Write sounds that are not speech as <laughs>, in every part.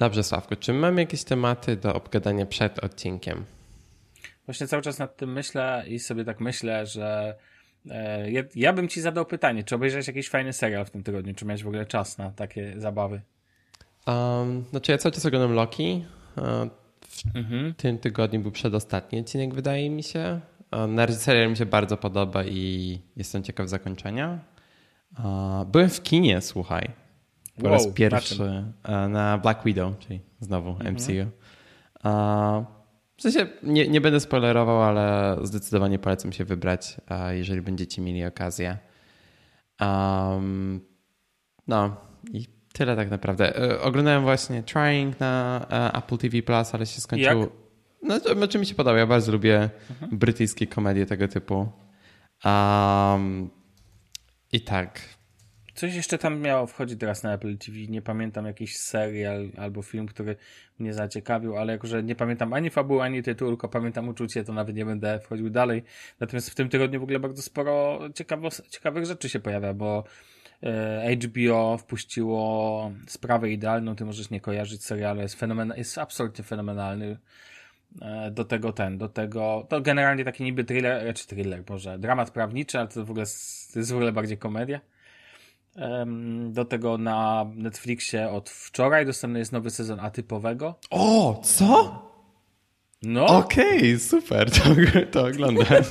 Dobrze, Sławku, czy mamy jakieś tematy do obgadania przed odcinkiem? Właśnie cały czas nad tym myślę i sobie tak myślę, że e, ja, ja, bym ci zadał pytanie, czy obejrzałeś jakiś fajny serial w tym tygodniu, czy miałeś w ogóle czas na takie zabawy? Um, znaczy ja cały czas oglądam Loki. W mhm. tym tygodniu był przedostatni odcinek, wydaje mi się. Na razie serial mi się bardzo podoba i jestem ciekaw zakończenia. Byłem w kinie, słuchaj. Po wow, raz pierwszy na, na, Black Widow, czyli znowu mhm. MCU. W sensie nie, nie będę spoilerował, ale zdecydowanie polecam się wybrać, jeżeli będziecie mieli okazję. Um, no i tyle tak naprawdę. E, oglądałem właśnie Trying na e, Apple TV Plus, ale się skończyło. Jak? No, to, znaczy mi się podoba. Ja bardzo lubię mhm. brytyjskie komedie tego typu. Um, I tak. Coś jeszcze tam miało wchodzić teraz na Apple TV. Nie pamiętam jakiś serial albo film, który mnie zaciekawił, ale jako, że nie pamiętam ani fabuły, ani tytułu, tylko pamiętam uczucie, to nawet nie będę wchodził dalej. Natomiast w tym tygodniu w ogóle bardzo sporo ciekawych rzeczy się pojawia, bo e, HBO wpuściło sprawę idealną, ty możesz nie kojarzyć serialu, jest, fenomen jest absolutnie fenomenalny. E, do tego ten, do tego, to generalnie taki niby thriller, czy thriller, boże, dramat prawniczy, ale to w ogóle, jest w ogóle bardziej komedia. Do tego na Netflixie od wczoraj dostępny jest nowy sezon atypowego. O, co? No. Okej, okay, super, to, to oglądam. <laughs>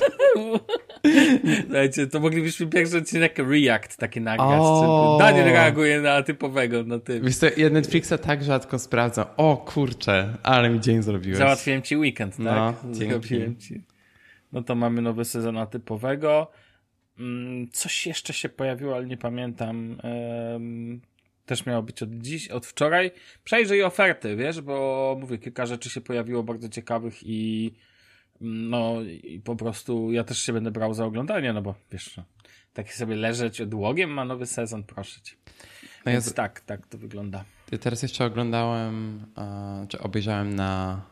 Słuchajcie, to moglibyśmy pierwszy odcinek React taki nagrać. Oh. Daniel reaguje na typowego, no ty. Wiesz co, ja Netflixa tak rzadko sprawdzam. O kurczę, ale mi dzień zrobiłeś. Załatwiłem ci weekend, tak? No, Zrobiłem ci. No to mamy nowy sezon atypowego. Mm, coś jeszcze się pojawiło, ale nie pamiętam. Też miało być od dziś, od wczoraj. Przejrzyj oferty, wiesz, bo mówię, kilka rzeczy się pojawiło bardzo ciekawych i mm, no i po prostu ja też się będę brał za oglądanie, no bo wiesz, no, taki sobie leżeć odłogiem ma nowy sezon, proszę cię. No Więc ja tak, tak to wygląda. Ja teraz jeszcze oglądałem, czy obejrzałem na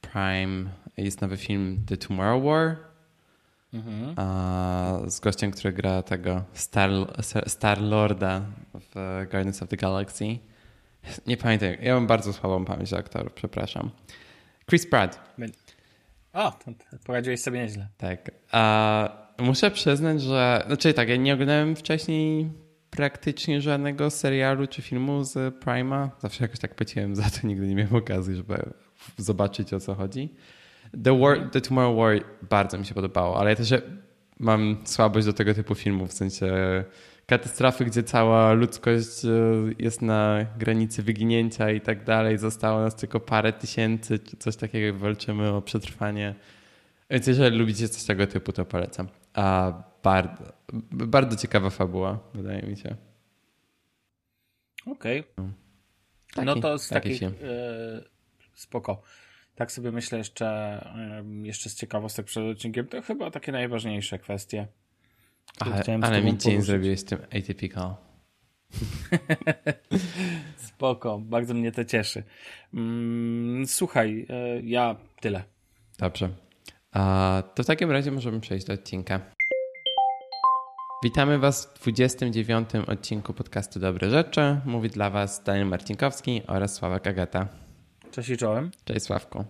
Prime, jest nowy film The Tomorrow War Mhm. z gościem, który gra tego Star, Star Lorda w Guardians of the Galaxy. Nie pamiętam, ja mam bardzo słabą pamięć aktorów, przepraszam. Chris Pratt. O, poradziłeś sobie nieźle. Tak. A muszę przyznać, że. Znaczy tak, ja nie oglądałem wcześniej praktycznie żadnego serialu czy filmu z Prima. Zawsze jakoś tak płaciłem za to, nigdy nie miałem okazji, żeby zobaczyć o co chodzi. The, War, The Tomorrow War bardzo mi się podobało, ale ja też mam słabość do tego typu filmów, w sensie katastrofy, gdzie cała ludzkość e, jest na granicy wyginięcia i tak dalej. Zostało nas tylko parę tysięcy, czy coś takiego, walczymy o przetrwanie. Więc jeżeli lubicie coś tego typu, to polecam. A bardzo, bardzo ciekawa fabuła, wydaje mi się. Okej. Okay. No. no to z takich... Yy, spoko tak sobie myślę jeszcze, jeszcze z ciekawostek przed odcinkiem, to chyba takie najważniejsze kwestie. Ale, ale mi dzień zrobiłeś z tym atypical. <laughs> Spoko, bardzo mnie to cieszy. Mm, słuchaj, e, ja tyle. Dobrze. To w takim razie możemy przejść do odcinka. Witamy Was w 29. odcinku podcastu Dobre Rzeczy. Mówi dla Was Daniel Marcinkowski oraz Sławek Agata. Cześć i czołem. Cześć Sławku.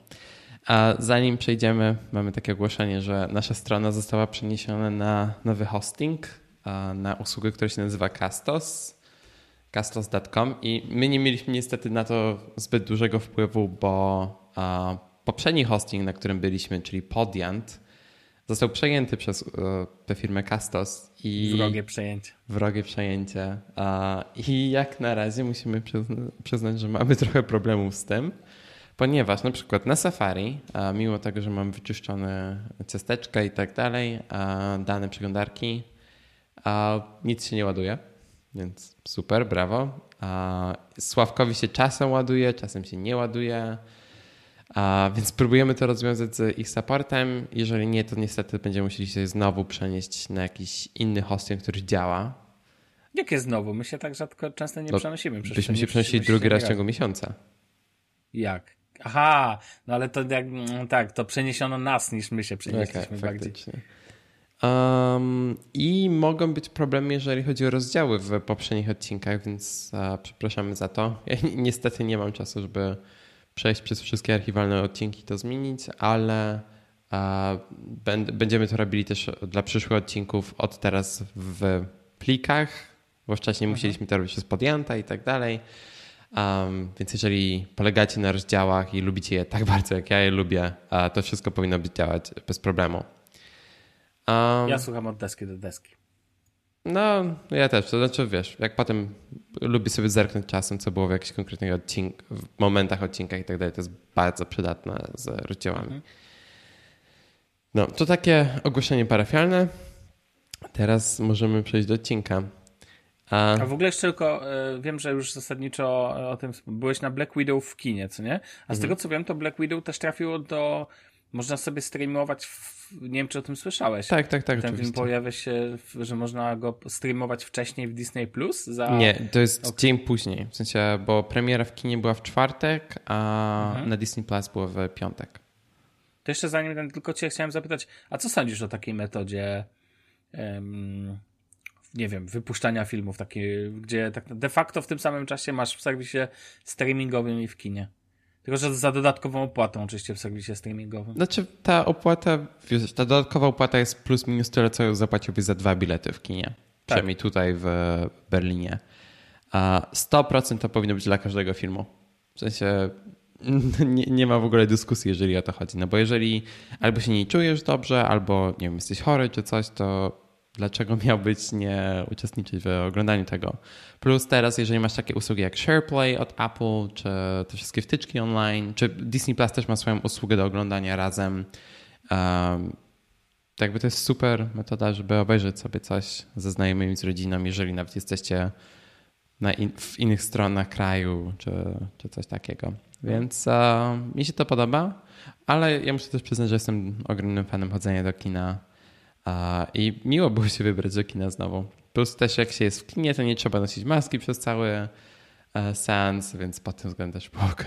A zanim przejdziemy, mamy takie ogłoszenie, że nasza strona została przeniesiona na nowy hosting, na usługę, która się nazywa Castos, castos.com i my nie mieliśmy niestety na to zbyt dużego wpływu, bo poprzedni hosting, na którym byliśmy, czyli Podiant, został przejęty przez e, tę firmę Castos. I wrogie przejęcie. Wrogie przejęcie. I jak na razie musimy przyznać, że mamy trochę problemów z tym. Ponieważ na przykład na Safari, mimo tego, że mam wyczyszczone ciasteczka i tak dalej, dane przeglądarki, nic się nie ładuje, więc super, brawo. Sławkowi się czasem ładuje, czasem się nie ładuje, więc próbujemy to rozwiązać z ich supportem. Jeżeli nie, to niestety będziemy musieli się znowu przenieść na jakiś inny hosting, który działa. Jakie znowu? My się tak rzadko często nie no, przenosimy. Byśmy się przenosili drugi raz w ciągu miesiąca. Jak? Aha, no ale to jak, mm, tak, to przeniesiono nas niż my się przenieśliśmy okay, bardziej. Um, I mogą być problemy, jeżeli chodzi o rozdziały w poprzednich odcinkach, więc uh, przepraszamy za to. Ja niestety nie mam czasu, żeby przejść przez wszystkie archiwalne odcinki i to zmienić, ale uh, będziemy to robili też dla przyszłych odcinków od teraz w plikach, bo wcześniej mhm. musieliśmy to robić przez podjęta i tak dalej. Um, więc jeżeli polegacie na rozdziałach i lubicie je tak <laughs> bardzo, jak ja je lubię, to wszystko powinno być działać bez problemu. Um, ja słucham od deski do deski. No, ja też. To znaczy, wiesz, jak potem lubię sobie zerknąć czasem, co było w jakichś konkretnych odcinkach, w momentach, odcinkach i tak dalej, to jest bardzo przydatne z rozdziałami. Mhm. No, to takie ogłoszenie parafialne. Teraz możemy przejść do odcinka. A, A w ogóle jeszcze tylko y, wiem, że już zasadniczo o, o, tym byłeś na Black Widow w kinie, co nie? A z mhm. tego co wiem, to Black Widow też trafiło do. Można sobie streamować. W, nie wiem, czy o tym słyszałeś. Tak, tak, tak. Ten film pojawia się, że można go streamować wcześniej w Disney Plus? Za... Nie, to jest okay. dzień później. W sensie, bo premiera w kinie była w czwartek, a mhm. na Disney Plus była w piątek. To jeszcze zanim ten, tylko Cię chciałem zapytać, a co sądzisz o takiej metodzie? Um, nie wiem, wypuszczania filmów, takie, gdzie tak de facto w tym samym czasie masz w serwisie streamingowym i w kinie. Tylko, że za dodatkową opłatą oczywiście w serwisie streamingowym. Znaczy ta opłata, wiesz, ta dodatkowa opłata jest plus minus tyle, co zapłaciłbyś za dwa bilety w kinie. Tak. Przynajmniej tutaj w Berlinie. A 100% to powinno być dla każdego filmu. W sensie <laughs> nie, nie, ma w ogóle dyskusji, jeżeli o to chodzi. No bo jeżeli albo się nie czujesz dobrze, albo nie wiem, jesteś chory czy coś, to dlaczego miałbyś nie uczestniczyć w oglądaniu tego. Plus teraz, jeżeli masz takie usługi jak SharePlay od Apple, czy te wszystkie wtyczki online, czy Disney Plus też ma swoją usługę do oglądania razem. Um, to jakby to jest super metoda, żeby obejrzeć sobie coś ze znajomymi, z rodziną, jeżeli nawet jesteście in, w innych stronach kraju, czy, czy coś takiego. Więc uh, mi się to podoba, ale ja muszę też przyznać, że jestem ogromnym fanem chodzenia do kina i miło było się wybrać do kina znowu. Plus też jak się jest w kinie, to nie trzeba nosić maski przez cały e, seans, więc pod tym względem też było ok.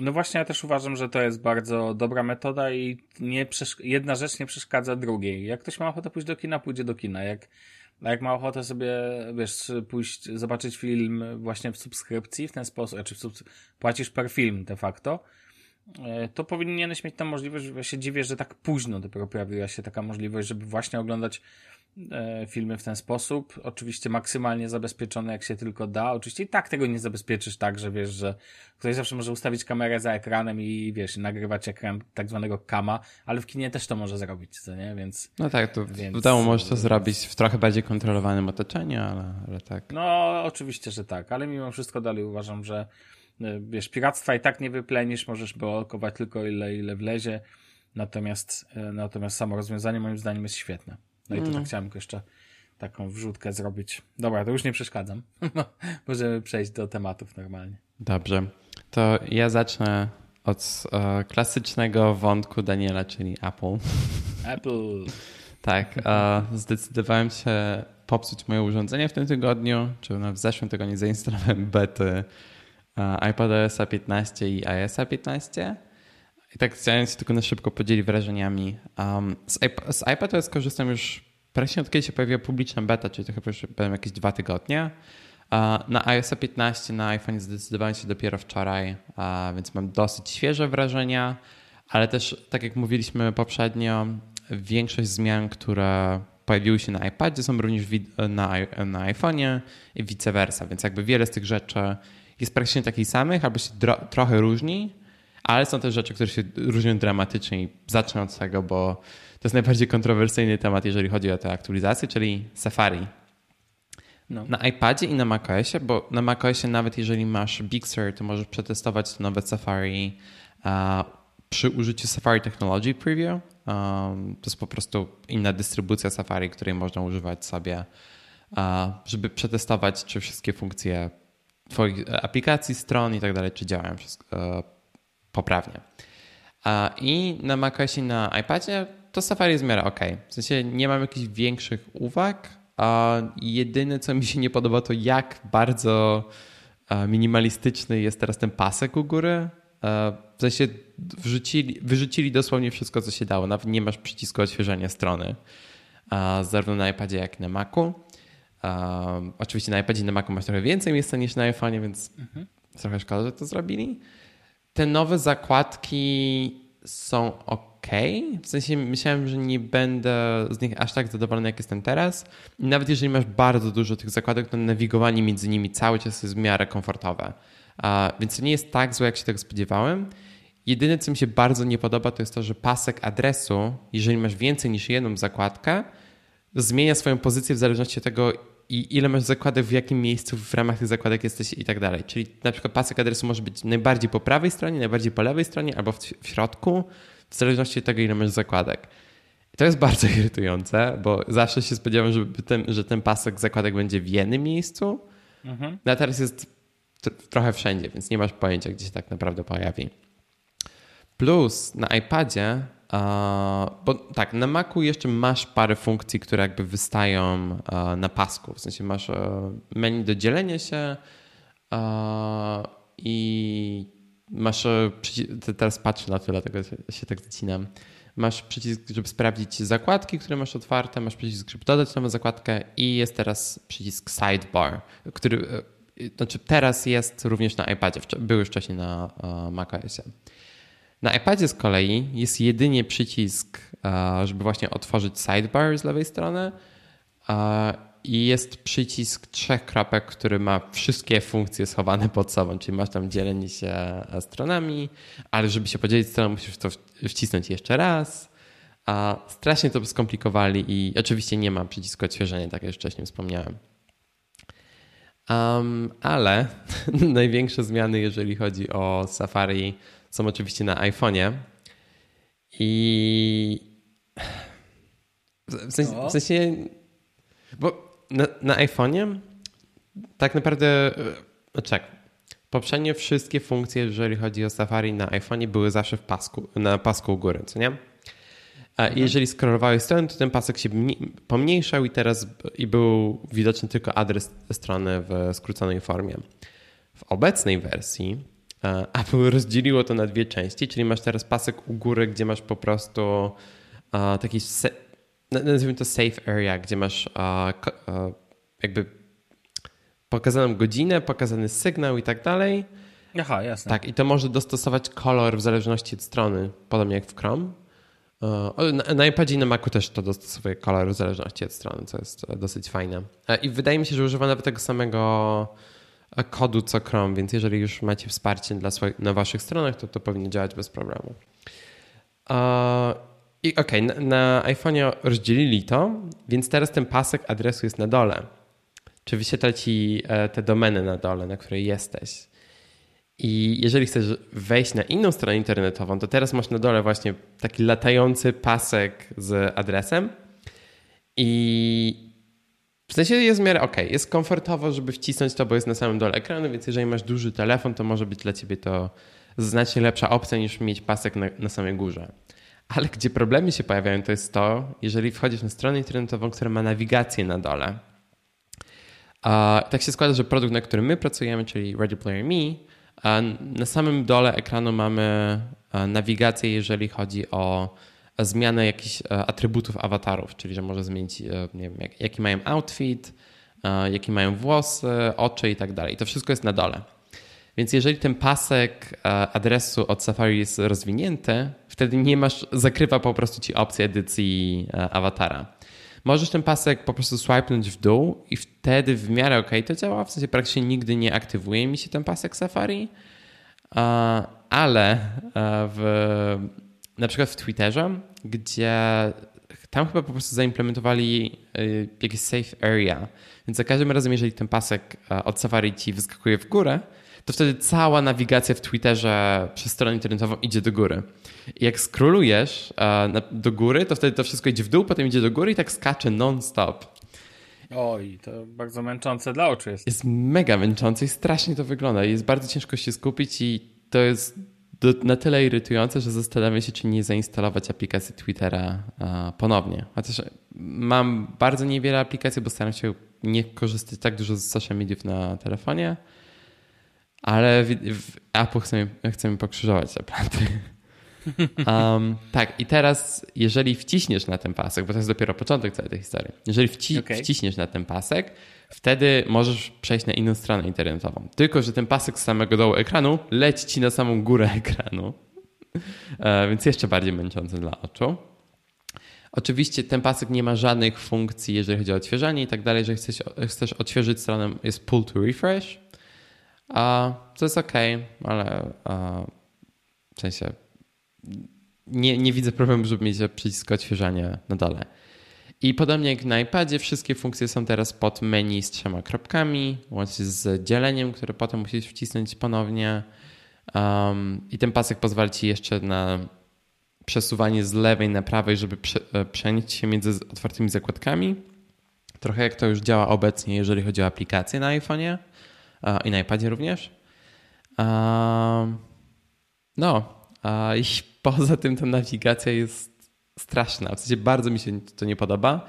No właśnie, ja też uważam, że to jest bardzo dobra metoda i nie jedna rzecz nie przeszkadza drugiej. Jak ktoś ma ochotę pójść do kina, pójdzie do kina. Jak, jak ma ochotę sobie, wiesz, pójść, zobaczyć film właśnie w subskrypcji w ten sposób, znaczy płacisz per film de facto, to powinieneś mieć tam możliwość, ja się dziwię, że tak późno dopiero pojawiła się taka możliwość, żeby właśnie oglądać e, filmy w ten sposób. Oczywiście maksymalnie zabezpieczone jak się tylko da. Oczywiście i tak tego nie zabezpieczysz tak, że wiesz, że ktoś zawsze może ustawić kamerę za ekranem i wiesz, nagrywać ekran tak zwanego kama, ale w kinie też to może zrobić, co nie? Więc. No tak, to więc, w domu możesz to zrobić w trochę bardziej kontrolowanym otoczeniu, ale, ale tak. No, oczywiście, że tak, ale mimo wszystko dalej uważam, że E, wiesz, piractwa i tak nie wyplenisz, możesz blokować tylko ile, ile wlezie, natomiast, e, natomiast samo rozwiązanie moim zdaniem jest świetne. No i tu no. tak chciałem jeszcze taką wrzutkę zrobić. Dobra, to już nie przeszkadzam. <laughs> Możemy przejść do tematów normalnie. Dobrze. To ja zacznę od e, klasycznego wątku Daniela, czyli Apple. <laughs> Apple. tak. E, zdecydowałem się popsuć moje urządzenie w tym tygodniu, czy w zeszłym tygodniu zainstalowałem bety iPadOS 15 i iOS 15. I tak chciałem się tylko na szybko podzielić wrażeniami. Um, z, iP z iPadOS korzystam już praktycznie od kiedy się pojawiła publiczna beta, czyli to chyba już byłem jakieś dwa tygodnie. Na iOS 15 na iPhone zdecydowałem się dopiero wczoraj, więc mam dosyć świeże wrażenia, ale też, tak jak mówiliśmy poprzednio, większość zmian, które pojawiły się na iPadzie, są również na, na iPhone'ie i vice versa, więc jakby wiele z tych rzeczy jest praktycznie takich samych, albo się trochę różni, ale są też rzeczy, które się różnią dramatycznie i zacznę od tego, bo to jest najbardziej kontrowersyjny temat, jeżeli chodzi o te aktualizacje, czyli Safari. No. Na iPadzie i na macOSie, bo na macOSie nawet jeżeli masz Big Sur, to możesz przetestować to nowe Safari przy użyciu Safari Technology Preview. Um, to jest po prostu inna dystrybucja Safari, której można używać sobie, żeby przetestować, czy wszystkie funkcje Twoich aplikacji, stron i tak dalej, czy działają e, poprawnie. I na macOSie i na iPadzie to Safari jest w miarę ok. W sensie nie mam jakichś większych uwag. Jedyne, co mi się nie podoba, to jak bardzo e, minimalistyczny jest teraz ten pasek u góry. w sensie wrzucili, wyrzucili dosłownie wszystko, co się dało. Nawet nie masz przycisku odświeżania strony. Zarówno na iPadzie, jak i na Macu. Oczywiście na iPadzie na Macu masz trochę więcej miejsca niż na iPhone'ie, więc mhm. trochę szkoda, że to zrobili. Te nowe zakładki są ok. W sensie myślałem, że nie będę z nich aż tak zadowolony, jak jestem teraz. I nawet jeżeli masz bardzo dużo tych zakładek, to nawigowanie między nimi cały czas jest w miarę komfortowe. Więc to nie jest tak złe, jak się tego spodziewałem. Jedyne, co mi się bardzo nie podoba, to jest to, że pasek adresu, jeżeli masz więcej niż jedną zakładkę, zmienia swoją pozycję w zależności od tego, ile masz zakładek, w jakim miejscu w ramach tych zakładek jesteś i tak dalej. Czyli na przykład pasek adresu może być najbardziej po prawej stronie, najbardziej po lewej stronie albo w, środku, w zależności od tego, ile masz zakładek. I to jest <laughs> bardzo irytujące, bo zawsze się spodziewam, że ten, że ten pasek zakładek będzie w jednym miejscu, mhm. no a teraz jest trochę wszędzie, więc nie masz pojęcia, gdzie się tak naprawdę pojawi. Plus na iPadzie, bo tak, na Macu jeszcze masz parę funkcji, które jakby wystają na pasku. W sensie masz menu do dzielenia się i masz teraz patrzę na to, dlatego się tak zacinam. Masz przycisk, żeby sprawdzić zakładki, które masz otwarte, masz przycisk, żeby dodać nową zakładkę i jest teraz przycisk sidebar, który znaczy teraz jest również na iPadzie, był już wcześniej na macOSie. Na iPadzie z kolei jest jedynie przycisk, żeby właśnie otworzyć sidebar z lewej strony i jest przycisk trzech kropek, który ma wszystkie funkcje schowane pod sobą, czyli masz tam dzielenie się stronami, ale żeby się podzielić stroną musisz to wcisnąć jeszcze raz. Strasznie to skomplikowali i oczywiście nie ma przycisku odświeżenia, tak jak już wcześniej wspomniałem. Um, ale <laughs> największe zmiany, jeżeli chodzi o Safari, są oczywiście na iPhone'ie. I w sensie, w sensie bo na, na iPhone'ie tak naprawdę, znaczy poprzednio wszystkie funkcje, jeżeli chodzi o Safari na iPhone'ie były zawsze w pasku, na pasku u góry, co nie? A mhm. jeżeli skrolowałeś stronę, to ten pasek się pomniejszał i teraz i był widoczny tylko adres strony w skróconej formie. W obecnej wersji e, Apple rozdzieliło to na dwie części, czyli masz teraz pasek u góry, gdzie masz po prostu e, taki, nazwijmy to safe area, gdzie masz e, jakby pokazaną godzinę, pokazany sygnał i tak dalej. Aha, jasne. Tak, i to może dostosować kolor w zależności od strony, podobnie jak w Chrome. Na, na iPadzie i na Macu też to dostosowuje kolor w zależności od strony, co jest dosyć fajne. E, I wydaje mi się, że używa nawet tego samego e, kodu co Chrome, więc jeżeli już macie wsparcie dla swoich, na waszych stronach, to to powinno działać bez problemu. I okej, okay, na, na iPhone'ie rozdzielili to, więc teraz ten pasek adresu jest na dole. Czy wyświetla ci e, te domeny na dole, na której jesteś. I jeżeli chcesz wejść na inną stronę internetową, to teraz masz na dole właśnie taki latający pasek z adresem. I w sensie jest w miarę ok. Jest komfortowo, żeby wcisnąć to, bo jest na samym dole ekranu, więc jeżeli masz duży telefon, to może być dla ciebie to znacznie lepsza opcja niż mieć pasek na, na samej górze. Ale gdzie problemy się pojawiają, to jest to, jeżeli wchodzisz na stronę internetową, która ma nawigację na dole. A tak się składa, że produkt, na którym my pracujemy, czyli Ready Player Me, na samym dole ekranu mamy nawigację, jeżeli chodzi o zmianę jakichś e, atrybutów awatarów, czyli że może zmienić, e, nie wiem, jaki mają outfit, jaki mają włosy, oczy i tak dalej. To wszystko jest na dole. Więc jeżeli ten pasek adresu od Safari jest rozwinięty, wtedy nie masz, zakrywa po prostu ci opcję edycji awatara. Możesz ten pasek po prostu swipenąć w dół i wtedy w miarę ok to działa. W sensie praktycznie nigdy nie aktywuje mi się ten pasek Safari, ale w, na przykład w Twitterze, gdzie tam chyba po prostu zaimplementowali y, jakiś safe area. Więc za każdym razem, jeżeli ten pasek od Safari ci wyskakuje w górę, to wtedy cała nawigacja w Twitterze przez stronę internetową idzie do góry. I jak skrolujesz do góry, to wtedy to wszystko idzie w dół, potem idzie do góry i tak skacze non-stop. Oj, to bardzo męczące dla oczu jest. Jest mega męczące i strasznie to wygląda. Jest bardzo ciężko się skupić i to jest na tyle irytujące, że zastanawiam się, czy nie zainstalować aplikacji Twittera ponownie. Chociaż mam bardzo niewiele aplikacji, bo staram się nie korzystać tak dużo z social mediów na telefonie Ale w, w Apple chcemy, chcemy pokrzyżować te planty. Um, tak, i teraz, jeżeli wciśniesz na ten pasek, bo to jest dopiero początek całej tej historii, jeżeli wci okay. wciśniesz na ten pasek, wtedy możesz przejść na inną stronę internetową. Tylko, że ten pasek z samego dołu ekranu leci ci na samą górę <laughs> ekranu, e, więc jeszcze bardziej męczący dla oczu. Oczywiście ten pasek nie ma żadnych funkcji, jeżeli chodzi o odświeżanie i tak dalej. Jeżeli chcesz, chcesz odświeżyć stronę, jest pull to refresh. A to jest ok, ale a, w sensie nie, nie widzę problemu, żeby mieć przycisk odświeżania na dole. I podobnie jak na iPadzie, wszystkie funkcje są teraz pod menu z trzema kropkami, łącznie z dzieleniem, które potem musisz wcisnąć ponownie. Um, I ten pasek pozwala ci jeszcze na przesuwanie z lewej na prawej, żeby e, przenieść się między otwartymi zakładkami. Trochę jak to już działa obecnie, jeżeli chodzi o aplikacje na iPhone'ie i na iPadzie również. No, i poza tym ta nawigacja jest straszna. W sensie bardzo mi się to nie podoba.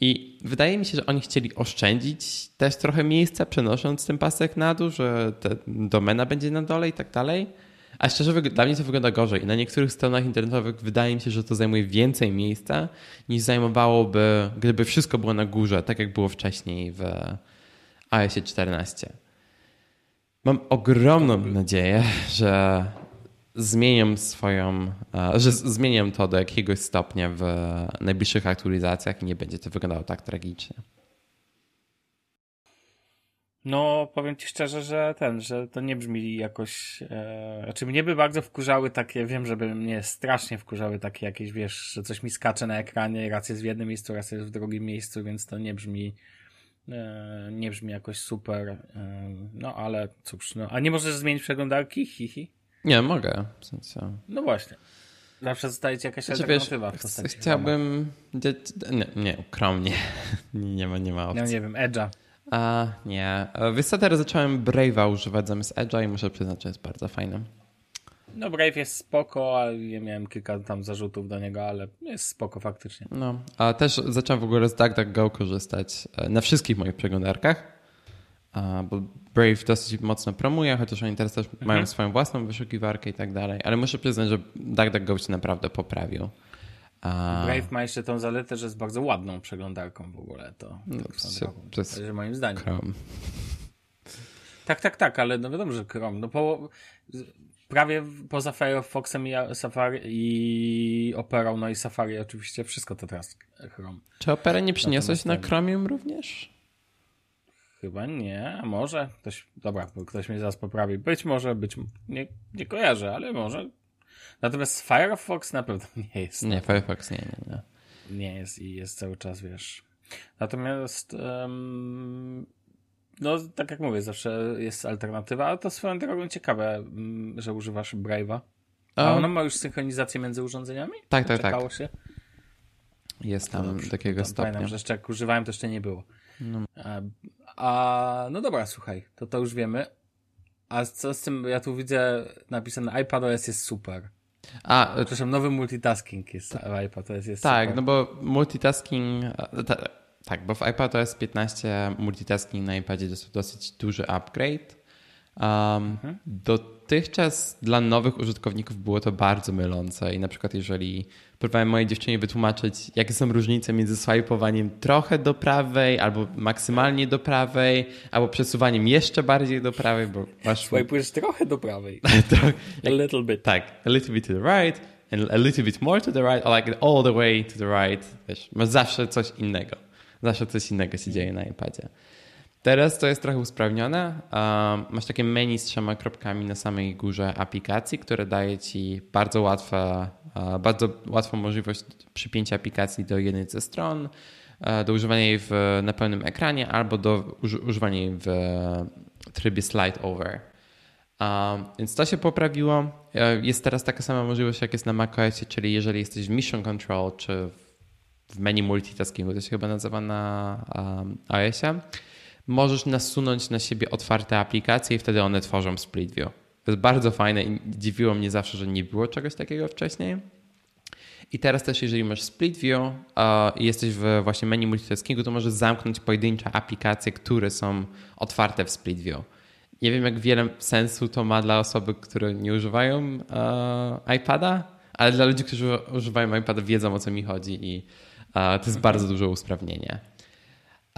I wydaje mi się, że oni chcieli oszczędzić też trochę miejsca, przenosząc ten pasek na dół, że ta domena będzie na dole i tak dalej. A szczerze, dla mnie to wygląda gorzej. Na niektórych stronach internetowych wydaje mi się, że to zajmuje więcej miejsca niż zajmowałoby, gdyby wszystko było na górze, tak jak było wcześniej w iOS 14. Mam ogromną nadzieję, że zmieniam swoją, e, że zmieniam to do jakiegoś stopnia w najbliższych aktualizacjach i nie będzie to wyglądało tak tragicznie. No, powiem ci szczerze, że ten, że to nie brzmi jakoś. E, znaczy, mnie by bardzo wkurzały takie, wiem, żeby mnie strasznie wkurzały takie jakieś, wiesz, że coś mi skacze na ekranie, raz jest w jednym miejscu, raz jest w drugim miejscu, więc to nie brzmi. E, nie brzmi jakoś super. E, no, ale cóż, no. A nie możesz zmienić przeglądarki? Hihi. Nie, mogę. W sensie. No właśnie. Zawsze zostaje ci jakaś znaczy, alternatywa wiesz, w postaci Chciałbym... Nie, nie, Chrome <laughs> nie. ma, nie ma opcji. No nie wiem, Edge'a. A, nie. Wiesz co, teraz zacząłem Brave'a używać zamiast Edge'a i muszę przyznać, że jest bardzo fajny. No Brave jest spoko, ale ja miałem kilka tam zarzutów do niego, ale jest spoko faktycznie. No, a też zacząłem w ogóle z DuckDuckGo korzystać e, na wszystkich moich przeglądarkach, bo Brave dosyć mocno promuje, chociaż oni teraz też mhm. mają swoją własną wyszukiwarkę i tak dalej, ale muszę przyznać, że DuckDuckGo się naprawdę poprawił. Brave ma jeszcze tą zaletę, że jest bardzo ładną przeglądarką w ogóle. To, no, tak to jest że moim zdaniem. Chrome. Tak, tak, tak, ale no wiadomo, że Chrome. No po, prawie poza Firefoxem i Safari i Operą, no i Safari oczywiście wszystko to teraz Chrome. Czy Opera nie przyniosłeś na Chromium również? Chyba nie, a może ktoś, dobra, ktoś mnie zaraz poprawi. Być może, być nie, nie kojarzę, ale może. Natomiast Firefox na pewno <laughs> nie jest. Nie, Firefox nie, nie, nie. Nie jest i jest cały czas, wiesz. Natomiast um, no, tak jak mówię, zawsze jest alternatywa, ale to swoją drogą ciekawe, mm, że używasz Brave'a. A ona ma już synchronizację między urządzeniami? Tak, tak, tak. się? Jest tam Dobrze, takiego tam stopnia. Pamiętam, że jeszcze jak używałem, to jeszcze nie było. No. A, no dobra, słuchaj, to to już wiemy. A co z tym, ja tu widzę napisane iPadOS jest super. A, Przepraszam, nowy multitasking jest w iPadOS jest Tak, super. no bo multitasking, ta, tak, bo w iPadOS 15 multitasking na iPadzie to jest dosyć duży upgrade. Um, mhm. Dotychczas dla nowych użytkowników było to bardzo mylące i na przykład jeżeli próbowałem mojej dziewczynie wytłumaczyć, jakie są różnice między swipowaniem trochę do prawej, albo maksymalnie do prawej, albo przesuwaniem jeszcze bardziej do prawej, bo masz... Swipujesz trochę do prawej. <laughs> a little bit. Tak, a little bit to the right, and a little bit more to the right, or like all the way to the right. Wiesz, masz zawsze coś innego. Zawsze coś innego się dzieje na iPadzie. Teraz to jest trochę usprawnione. Masz takie menu z trzema kropkami na samej górze aplikacji, które daje ci bardzo, łatwe, bardzo łatwą możliwość przypięcia aplikacji do jednej ze stron, do używania jej w, na pełnym ekranie albo do używania jej w trybie slide over. Więc to się poprawiło. E, jest teraz taka sama możliwość, jak jest na macOSie, czyli jeżeli jesteś w Mission Control czy w menu multitaskingu, to się chyba nazywa na iOSie, możesz nasunąć na siebie otwarte aplikacje i wtedy one tworzą split view. To jest bardzo fajne i dziwiło mnie zawsze, że nie było czegoś takiego wcześniej. I teraz też, jeżeli masz split view i jesteś w właśnie menu multitaskingu, to możesz zamknąć pojedyncze aplikacje, które są otwarte w split view. nie wiem, jak wiele sensu to ma dla osoby, które nie używają iPada, ale dla ludzi, którzy używają iPada, wiedzą o co mi chodzi i to jest mhm. bardzo duże usprawnienie.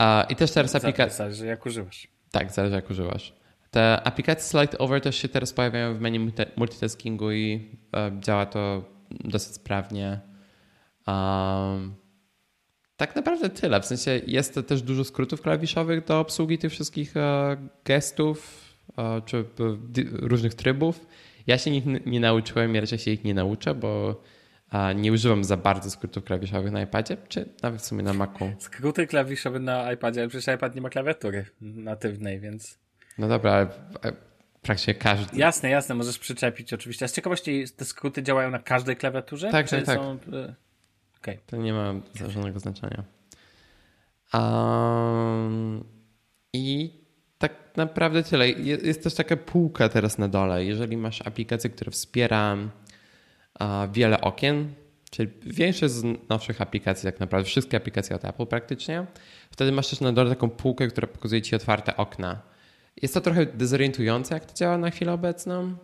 E, I też teraz aplikacja. Zależy, jak używasz. Tak, zależy, jak używasz. Te aplikacje Slide Over też się teraz pojawiają w menu multitaskingu i e, działa to dosyć sprawnie. Um, tak naprawdę tyle. W sensie jest też dużo skrótów klawiszowych do obsługi tych wszystkich e, gestów e, czy różnych trybów. Ja się ich nie nauczyłem i raczej się ich nie nauczę, bo nie używam za bardzo skrótów klawiszowych na iPadzie, czy nawet w sumie na Macu. Skróty klawiszowe na iPadzie, ale przecież iPad nie ma klawiatury natywnej, więc... No dobra, ale praktycznie każdy. Jasne, jasne, możesz przyczepić oczywiście. A z ciekawości te skróty działają na każdej klawiaturze? Tak, tak, tak. Są... E, okay. To nie ma żadnego znaczenia. Um, I tak naprawdę tyle. Jest też taka półka teraz na dole. Jeżeli masz aplikację, która wspiera wiele okien, czyli większość z nowszych aplikacji, tak naprawdę wszystkie aplikacje od Apple praktycznie, wtedy masz też na dole taką półkę, która pokazuje ci otwarte okna. Jest to trochę dezorientujące, jak to działa na chwilę obecną.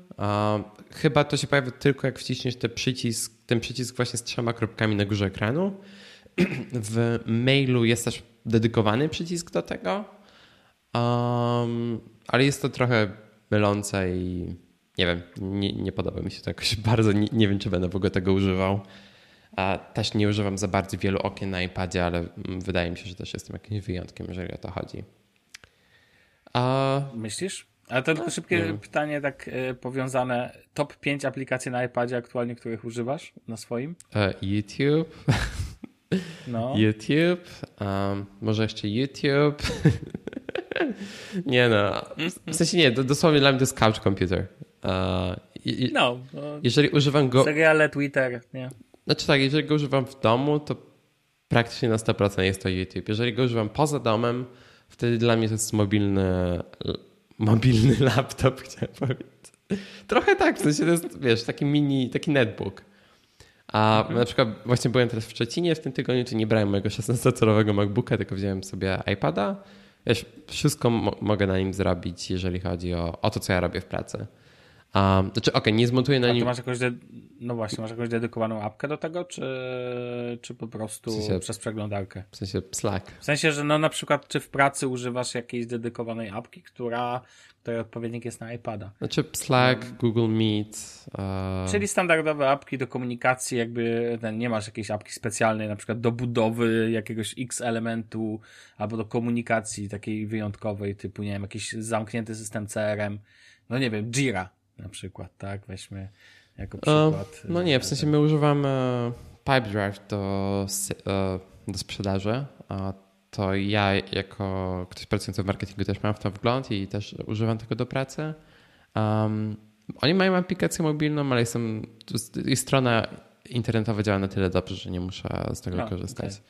chyba to się pojawia tylko jak wciśniesz ten przycisk, ten przycisk właśnie z trzema kropkami na górze ekranu. <clears throat> w mailu jest też dedykowany przycisk do tego, ale jest to trochę mylące i nie wiem, nie, nie podoba mi się to jakoś <laughs> bardzo. Nie, nie, wiem, czy będę w ogóle tego używał. A też nie używam za bardzo wielu okien na iPadzie, ale mm, wydaje mi się, że też jestem jakimś wyjątkiem, jeżeli o to chodzi. A... Myślisz? Ale to tylko szybkie pytanie, tak y, powiązane. Top 5 aplikacji na iPadzie aktualnie, których używasz na swoim? Uh, YouTube. <laughs> No. YouTube. Um, może jeszcze YouTube. <laughs> nie no. W sensie nie, dosłownie dla mnie to jest couch computer. Uh, no. Jeżeli używam go. Seriale, Twitter, nie? Znaczy tak, jeżeli go używam w domu, to praktycznie na 100% jest to YouTube. Jeżeli go używam poza domem, wtedy dla mnie to jest mobilny, mobilny <laughs> laptop, chciałem powiedzieć. Trochę tak, w sensie to jest, wiesz, taki mini, taki netbook. A mhm. na przykład właśnie byłem teraz w Szczecinie w tym tygodniu, czy nie brałem mojego 16-calowego MacBooka, tylko wziąłem sobie iPada. Wiesz, wszystko mo mogę na nim zrobić, jeżeli chodzi o, o to, co ja robię w pracy. Um, znaczy, okej, okay, nie zmontuję na nim. masz jakąś, no właśnie, masz jakąś dedykowaną apkę do tego, czy, czy po prostu w sensie, przez przeglądarkę? W sensie Slack. W sensie, że no na przykład, czy w pracy używasz jakiejś dedykowanej apki, która, której odpowiednik jest na iPada? Znaczy Slack, no. Google Meet. Uh... Czyli standardowe apki do komunikacji, jakby ten, nie masz jakiejś apki specjalnej, na przykład do budowy jakiegoś X elementu, albo do komunikacji takiej wyjątkowej, typu, nie wiem, jakiś zamknięty system CRM. No nie wiem, Jira na przykład, tak? Weźmy jako przykład. no nie, w sensie my używamy Pipedrive do, e, do sprzedaży. To ja jako ktoś pracujący w marketingu też mam w to wgląd i też używam tego do pracy. Um, oni mają aplikację mobilną, ale jestem, ich strona internetowa działa na tyle dobrze, że nie muszę z tego no, korzystać.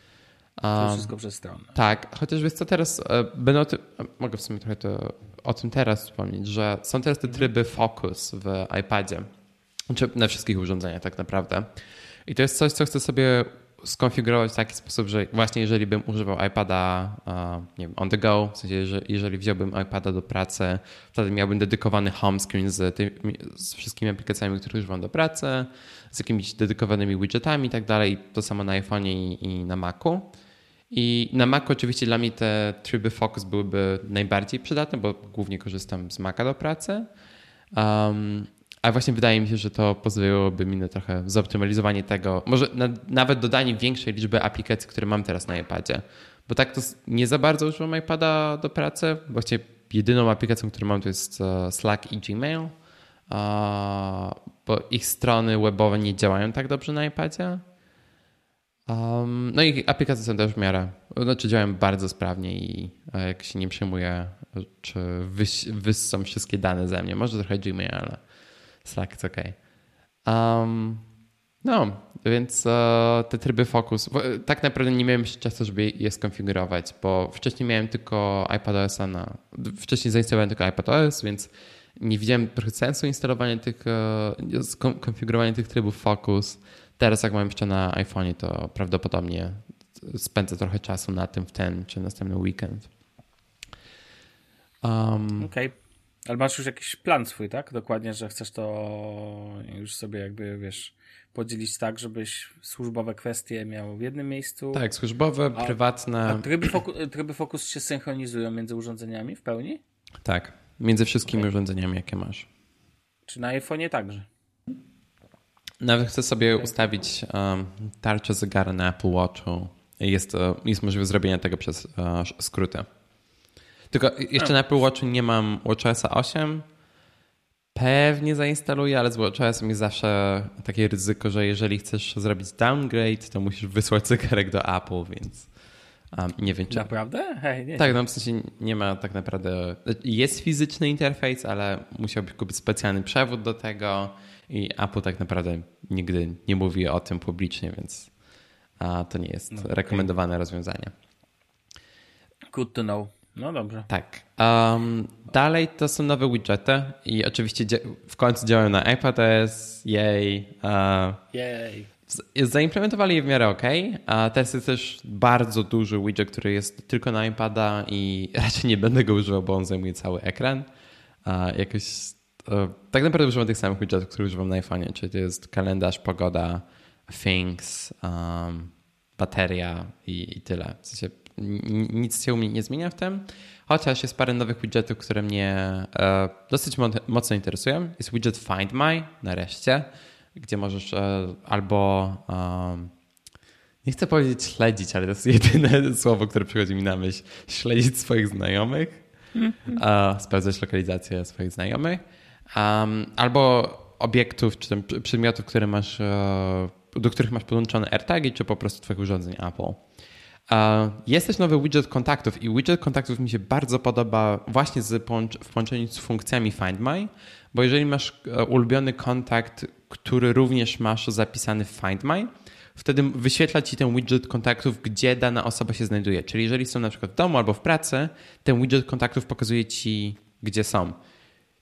Okay. To wszystko przez stronę. Tak, chociaż wiesz co, teraz e, będę o tym, mogę w sumie trochę to, o tym teraz wspomnieć, że są teraz te tryby Focus w iPadzie, czy na wszystkich urządzeniach tak naprawdę. I to jest coś, co chcę sobie skonfigurować w taki sposób, że właśnie jeżeli bym używał iPada nie wiem, on the go, w sensie jeżeli, wziąłbym iPada do pracy, wtedy miałbym dedykowany home screen z, tymi, z wszystkimi aplikacjami, które używam do pracy, z jakimiś dedykowanymi widgetami i tak dalej. To samo na iPhone'ie i, i na Macu. I na Macu oczywiście dla mnie te tryby Focus byłyby najbardziej przydatne, bo głównie korzystam z Maca do pracy. Um, a właśnie wydaje mi się, że to pozwoliłoby mi na trochę zoptymalizowanie tego, może na, nawet dodanie większej liczby aplikacji, które mam teraz na iPadzie. Bo tak to nie za bardzo używam iPada do pracy. Właściwie jedyną aplikacją, którą mam to jest e, Slack i Gmail, bo ich strony webowe nie działają tak dobrze na iPadzie. Um, no i aplikacje są też w miarę, znaczy działają bardzo sprawnie i e, jak się nie przejmuję, czy wyś, wyssą wszystkie dane ze mnie. Może trochę Gmail, ale Slack jest ok. Um, no, więc uh, te tryby Focus, tak naprawdę nie miałem jeszcze czasu, żeby je skonfigurować, bo wcześniej miałem tylko iPadOS na, wcześniej zainstalowałem tylko iPadOS, więc nie widziałem trochę sensu instalowania tych, uh, konfigurowania tych trybów Focus. Teraz jak mam jeszcze na iPhone, to prawdopodobnie spędzę trochę czasu na tym w ten czy następny weekend. Um, Okej. Okay. Ale masz już jakiś plan swój, tak? Dokładnie, że chcesz to już sobie jakby, wiesz, podzielić tak, żebyś służbowe kwestie miał w jednym miejscu. Tak, służbowe, a, prywatne. A tryby, foku, tryby Focus się synchronizują między urządzeniami w pełni? Tak, między wszystkimi okay. urządzeniami, jakie masz. Czy na iPhone'ie także? Nawet chcę sobie okay. ustawić um, tarczę zegara na Apple Watchu. Jest, e, jest możliwe zrobienie tego przez uh, skróty. Tylko jeszcze a. na Apple Watchu nie mam WatchOS 8, Pewnie zainstaluję, ale z WatchOS jest zawsze takie ryzyko, że jeżeli chcesz zrobić downgrade, to musisz wysłać zegarek do Apple, więc um, nie wiem czy... Naprawdę? Hej, nie tak, no w sensie nie ma tak naprawdę... Jest fizyczny interfejs, ale musiałbyś kupić specjalny przewód do tego i Apple tak naprawdę nigdy nie mówi o tym publicznie, więc to nie jest no, rekomendowane okay. rozwiązanie. Good to know. No dobrze. Tak. Um, dalej to są nowe widgety i oczywiście w końcu działają na iPadOS. Jej. Uh, Jej. Zaimplementowali je w miarę ok, a teraz jest też bardzo duży widget, który jest tylko na iPada i <laughs> raczej nie będę go używał, bo on zajmuje cały ekran. A jakoś uh, tak naprawdę używam tych samych widgetów, które używam na iPhone'ie, czyli to jest kalendarz, pogoda, things, um, bateria i, i tyle. W sensie nic się u mnie nie zmienia w tym, chociaż jest parę nowych widgetów, które mnie e, dosyć mocno interesują. Jest widget Find My, nareszcie, gdzie możesz e, albo nie chcę powiedzieć śledzić, ale to jest <laughs> jedyne słowo, które przychodzi mi na myśl, śledzić swoich znajomych, mm-hmm. sprawdzać lokalizację swoich znajomych, albo obiektów czy tam przedmiotów, które masz, e, do których masz podłączone AirTagi, czy po prostu twoich urządzeń Apple. Jest też nowy widget kontaktów i widget kontaktów mi się bardzo podoba właśnie z w połączeniu z funkcjami Find My, bo jeżeli masz e, ulubiony kontakt, który również masz zapisany w Find My, wtedy wyświetla ci ten widget kontaktów, gdzie dana osoba się znajduje. Czyli jeżeli są na przykład w domu albo w pracy, ten widget kontaktów pokazuje ci, gdzie są.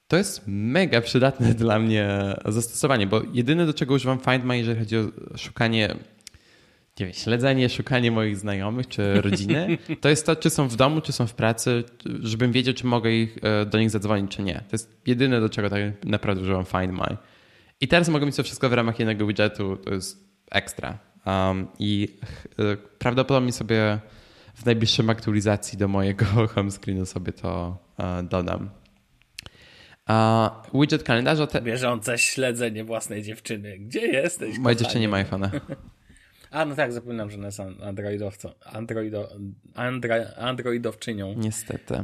To jest mega przydatne dla mnie zastosowanie, bo jedyne do czego używam Find My, jeżeli chodzi o szukanie nie wiem, śledzenie, szukanie moich znajomych czy rodziny, <laughs> to jest to, czy są w domu, czy są w pracy, żebym wiedział, czy mogę ich, e, do nich zadzwonić, czy nie. To jest jedyne, do czego tak naprawdę używam Find My. I teraz mogę mieć to wszystko w ramach jednego widgetu, to jest ekstra. Um, I y, prawdopodobnie sobie w najbliższym aktualizacji do mojego <laughs> home screenu sobie to uh, dodam. Uh, widget kalendarza. Te... Bieżące śledzenie własnej dziewczyny. Gdzie jesteś? Moja dziewczyna nie ma iPhone'a. A, no tak, zapominam, że ona jest androidowcą. Androido, andra, androidowczynią. Niestety.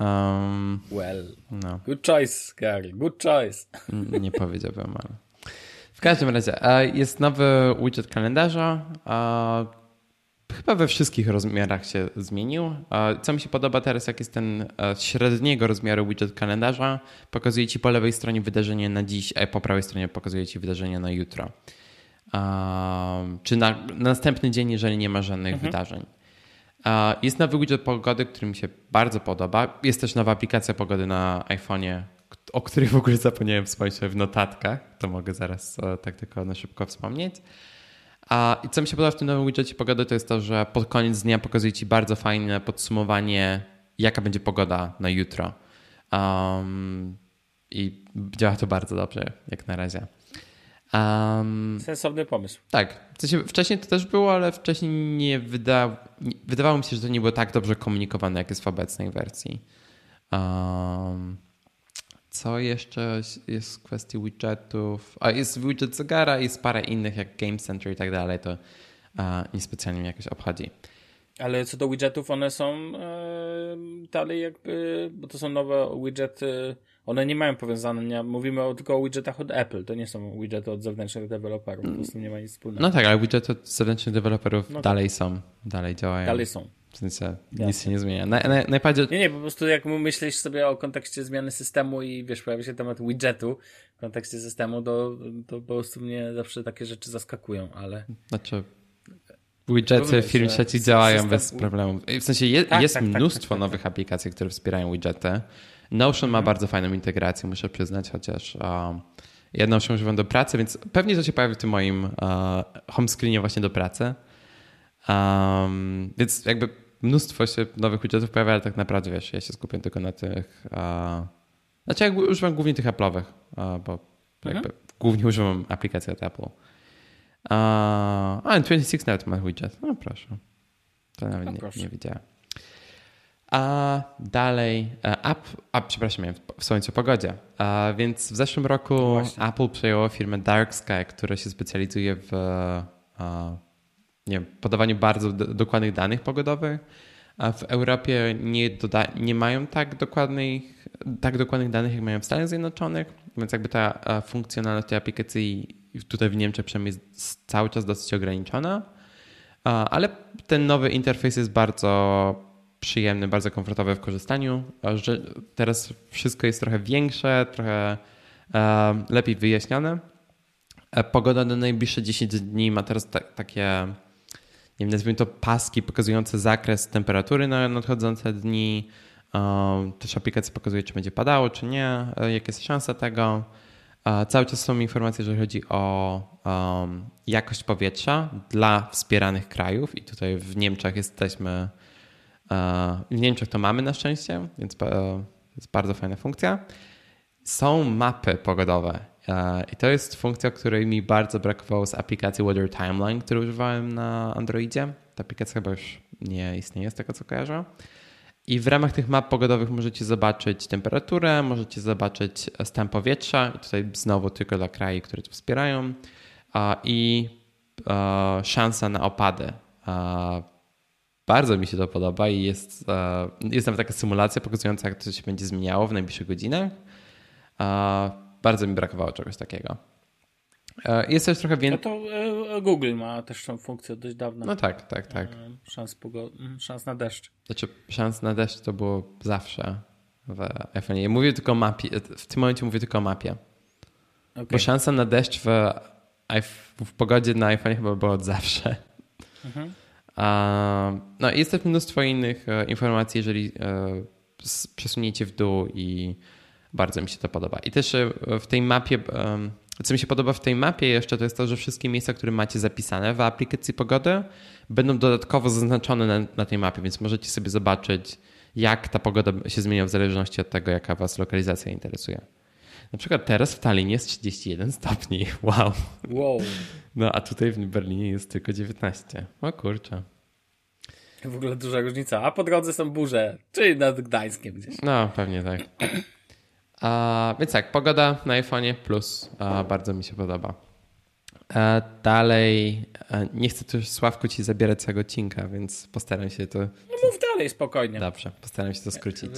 Um, well. No. Good choice, Gary. Good choice. Nie powiedziałbym, ale... W każdym razie, jest nowy widget kalendarza. Chyba we wszystkich rozmiarach się zmienił. Co mi się podoba teraz, jak jest ten średniego rozmiaru widget kalendarza, pokazuje ci po lewej stronie wydarzenie na dziś, a po prawej stronie pokazuje ci wydarzenie na jutro czy na, na, następny dzień, jeżeli nie ma żadnych mhm. wydarzeń. Jest nowy widget pogody, który mi się bardzo podoba. Jest też nowa aplikacja pogody na iPhone'ie, o której w ogóle zapomniałem wspomnieć w notatkach. To mogę zaraz e, tak tylko na szybko wspomnieć. I co mi się podoba w tym nowym widgetie pogody, to jest to, że pod koniec dnia pokazuje Ci bardzo fajne podsumowanie, jaka będzie pogoda na jutro. Um, I działa to bardzo dobrze, jak na razie. Um, Sensowny pomysł. Tak. W sensie wcześniej to też było, ale wcześniej nie, wyda... nie wydawało mi się, że to nie było tak dobrze komunikowane, jak jest w obecnej wersji. Um, co jeszcze jest w kwestii widgetów? A jest widget zegara, jest parę innych jak Game Center i tak dalej, to uh, niespecjalnie mnie jakoś obchodzi. Ale co do widgetów, one są e, dalej jakby, bo to są nowe widgety one nie mają powiązania, mówimy o, tylko o widgetach od Apple, to nie są widgety od zewnętrznych deweloperów, po prostu nie ma nic wspólnego. No tak, ale widgety od zewnętrznych deweloperów no tak. dalej są, dalej działają. Dalej są. W sensie nic się nie zmienia. Na, na, najbardziej... Nie, nie, po prostu jak myślisz sobie o kontekście zmiany systemu i wiesz, pojawia się temat widgetu w kontekście systemu, to, to po prostu mnie zawsze takie rzeczy zaskakują, ale... Znaczy, widgety firm trzecich działają system... bez problemu. W sensie je, tak, jest tak, tak mnóstwo tak, tak, nowych aplikacji, które wspierają widgety. Notion ma mhm. bardzo fajną integrację, muszę przyznać, chociaż um, ja Notion używam do pracy, więc pewnie to się pojawi w tym moim uh, home screenie właśnie do pracy. Um, więc jakby mnóstwo się nowych widgetów pojawia, ale tak naprawdę wiesz, ja się skupię tylko na tych uh, Znaczy ja używam głównie tych Apple'owych, bo jakby głównie używam aplikacji od Apple. A, a 26 nawet ma widget. No proszę. To nawet nie, nie widziałem. A dalej, app, a przepraszam, w słońcu pogodzie. A więc w zeszłym roku Właśnie. Apple przejęło firmę Dark Sky, która się specjalizuje w a, nie podawaniu bardzo dokładnych danych pogodowych. A w Europie nie, doda- nie mają tak dokładnych, tak dokładnych danych, jak mają w Stanach Zjednoczonych, więc jakby ta funkcjonalność tej aplikacji tutaj w Niemczech przynajmniej jest cały czas dosyć ograniczona. Ale ten nowy interfejs jest bardzo przyjemny, bardzo komfortowy w korzystaniu. Teraz wszystko jest trochę większe, trochę lepiej wyjaśnione. Pogoda na najbliższe 10 dni ma teraz takie, nie wiem, nazwijmy to paski pokazujące zakres temperatury na nadchodzące dni. E, też aplikacja pokazuje, czy będzie padało, czy nie, jakie jest szansa tego. Cały czas są informacje, jeżeli chodzi o um, jakość powietrza dla wspieranych krajów, i tutaj w Niemczech jesteśmy w Niemczech to mamy na szczęście, więc jest bardzo fajna funkcja. Są mapy pogodowe i to jest funkcja, której mi bardzo brakowało z aplikacji Weather Timeline, którą używałem na Androidzie. Ta aplikacja chyba już nie istnieje z tego, co kojarzę. I w ramach tych map pogodowych możecie zobaczyć temperaturę, możecie zobaczyć stan powietrza, i tutaj znowu tylko dla krajów, które to wspierają, i szansa na opady bardzo mi się to podoba i jest, e, jest nawet taka symulacja pokazująca, jak to się będzie zmieniało w najbliższych godzinach. Bardzo mi brakowało czegoś takiego. E, jest też trochę więcej. No to e, Google ma też tą funkcję dość dawno. No tak, tak, tak. Szans, mm, szans na deszcz. Znaczy, szans na deszcz to było zawsze w iPhone. Ja mówię tylko o mapie. W tym momencie mówię tylko o mapie. Okay. Bo szansa na deszcz w, w pogodzie na iPhone chyba była od zawsze. Mhm. No jest też mnóstwo innych e, informacji, jeżeli e, przesuniecie w dół i bardzo mi się to podoba. I też e, w tej mapie, co mi się podoba w tej mapie jeszcze, to jest to, że wszystkie miejsca, które macie zapisane w aplikacji pogody, będą dodatkowo zaznaczone na, na tej mapie, więc możecie sobie zobaczyć, jak ta pogoda się zmienia w zależności od tego, jaka Was lokalizacja interesuje. Na przykład teraz w Tallinie jest 31 stopni. <laughs> Wow. Wow. No a tutaj w Berlinie jest tylko 19. O kurczę. W ogóle duża różnica. A po drodze są burze, czyli nad Gdańskiem gdzieś. No, pewnie tak. Więc tak, pogoda na iPhone'ie plus bardzo mi się podoba. A, dalej, nie chcę też Sławku ci zabierać całego odcinka, więc postaram się to... No mów dalej, spokojnie. Dobrze, postaram się to skrócić.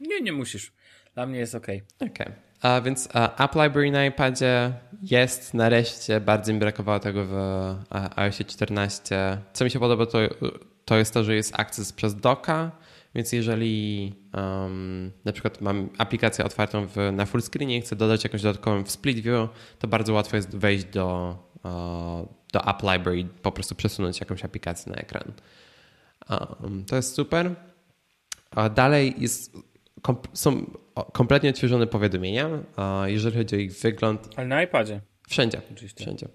Nie, nie musisz. Dla mnie jest ok. Ok. A więc a, App Library na iPadzie jest nareszcie. Bardzo mi brakowało tego w iOS 14. Co mi się podoba, to, to jest to, że jest akces przez doka. Więc jeżeli um, na przykład mam aplikację otwartą w, na full screenie i chcę dodać jakąś dodatkową w split view, to bardzo łatwo jest wejść do, do App Library, po prostu przesunąć jakąś aplikację na ekran. Um, to jest super. A dalej jest są kompletnie odświeżone powiadomienia, jeżeli chodzi o ich wygląd. Ale na iPadzie? Wszędzie. Oczywiście. Wszędzie.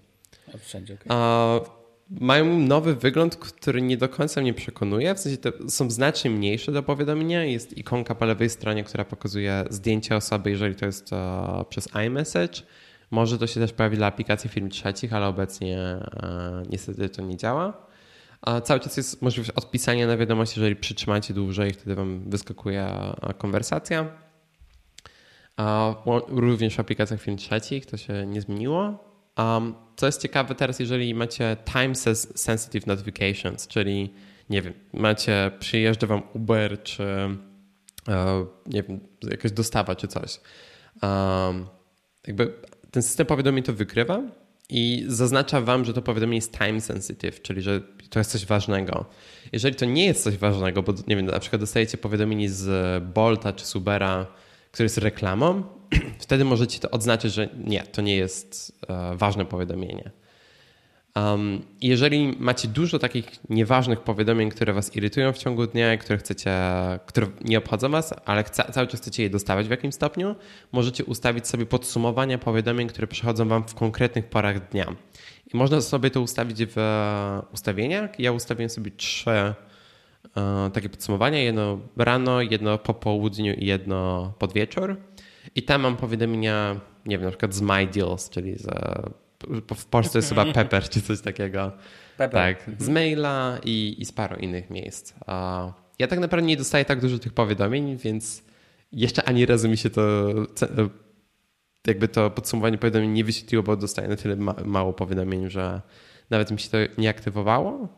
A wszędzie okay. Mają nowy wygląd, który nie do końca mnie przekonuje. W sensie są znacznie mniejsze do powiadomienia. Jest ikonka po lewej stronie, która pokazuje zdjęcie osoby, jeżeli to jest przez iMessage. Może to się też pojawi dla aplikacji firm trzecich, ale obecnie e, niestety to nie działa. Cały czas jest możliwość odpisania na wiadomość, jeżeli przytrzymacie dłużej, wtedy wam wyskakuje konwersacja. A również w aplikacjach firm trzecich to się nie zmieniło. Um, co jest ciekawe teraz, jeżeli macie time sensitive notifications, czyli nie wiem, macie, przyjeżdża wam Uber, czy uh, nie wiem, jakaś dostawa, czy coś. Um, jakby ten system powiadomień to wykrywa i zaznacza wam, że to powiadomienie jest time sensitive, czyli że to jest coś ważnego. Jeżeli to nie jest coś ważnego, bo nie wiem, na przykład dostajecie powiadomienie z Bolta czy Subera, które jest reklamą, <clears throat> wtedy możecie to odznaczyć, że nie, to nie jest e, ważne powiadomienie. Um, jeżeli macie dużo takich nieważnych powiadomień, które was irytują w ciągu dnia, które chcecie, które nie obchodzą was, ale cały czas chcecie je dostawać w jakimś stopniu, możecie ustawić sobie podsumowania powiadomień, które przychodzą wam w konkretnych porach dnia. I można sobie to ustawić w ustawieniach. Ja ustawiłem sobie trzy e, takie podsumowania, jedno rano, jedno po południu i jedno pod wieczór. I tam mam powiadomienia, nie wiem, na przykład z My Deals, czyli z, w Polsce jest chyba Pepper czy coś takiego. Pepper. Tak, z maila i, i z paru innych miejsc. Ja tak naprawdę nie dostaję tak dużo tych powiadomień, więc jeszcze ani razu mi się to jakby to podsumowanie powiadomień nie wyświetliło, bo dostaję na tyle ma mało powiadomień, że nawet mi się to nie aktywowało.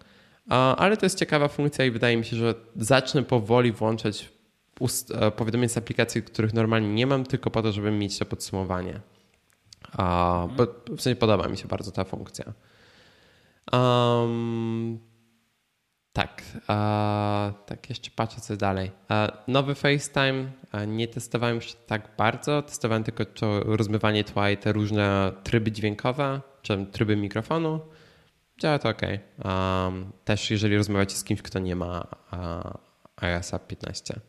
Ale to jest ciekawa funkcja i wydaje mi się, że zacznę powoli włączać e, powiadomień z aplikacji, których normalnie nie mam, tylko po to, żeby mieć to podsumowanie. Bo w sensie podoba mi się bardzo ta funkcja. Um, tak, tak, jeszcze patrzę co dalej. nowy FaceTime nie testowałem już tak bardzo, testowałem tylko to rozmywanie tła i te różne tryby dźwiękowe, czy tryby mikrofonu. Działa to ok. Um, też jeżeli rozmawiacie z kimś, kto nie ma uh, iOS 15.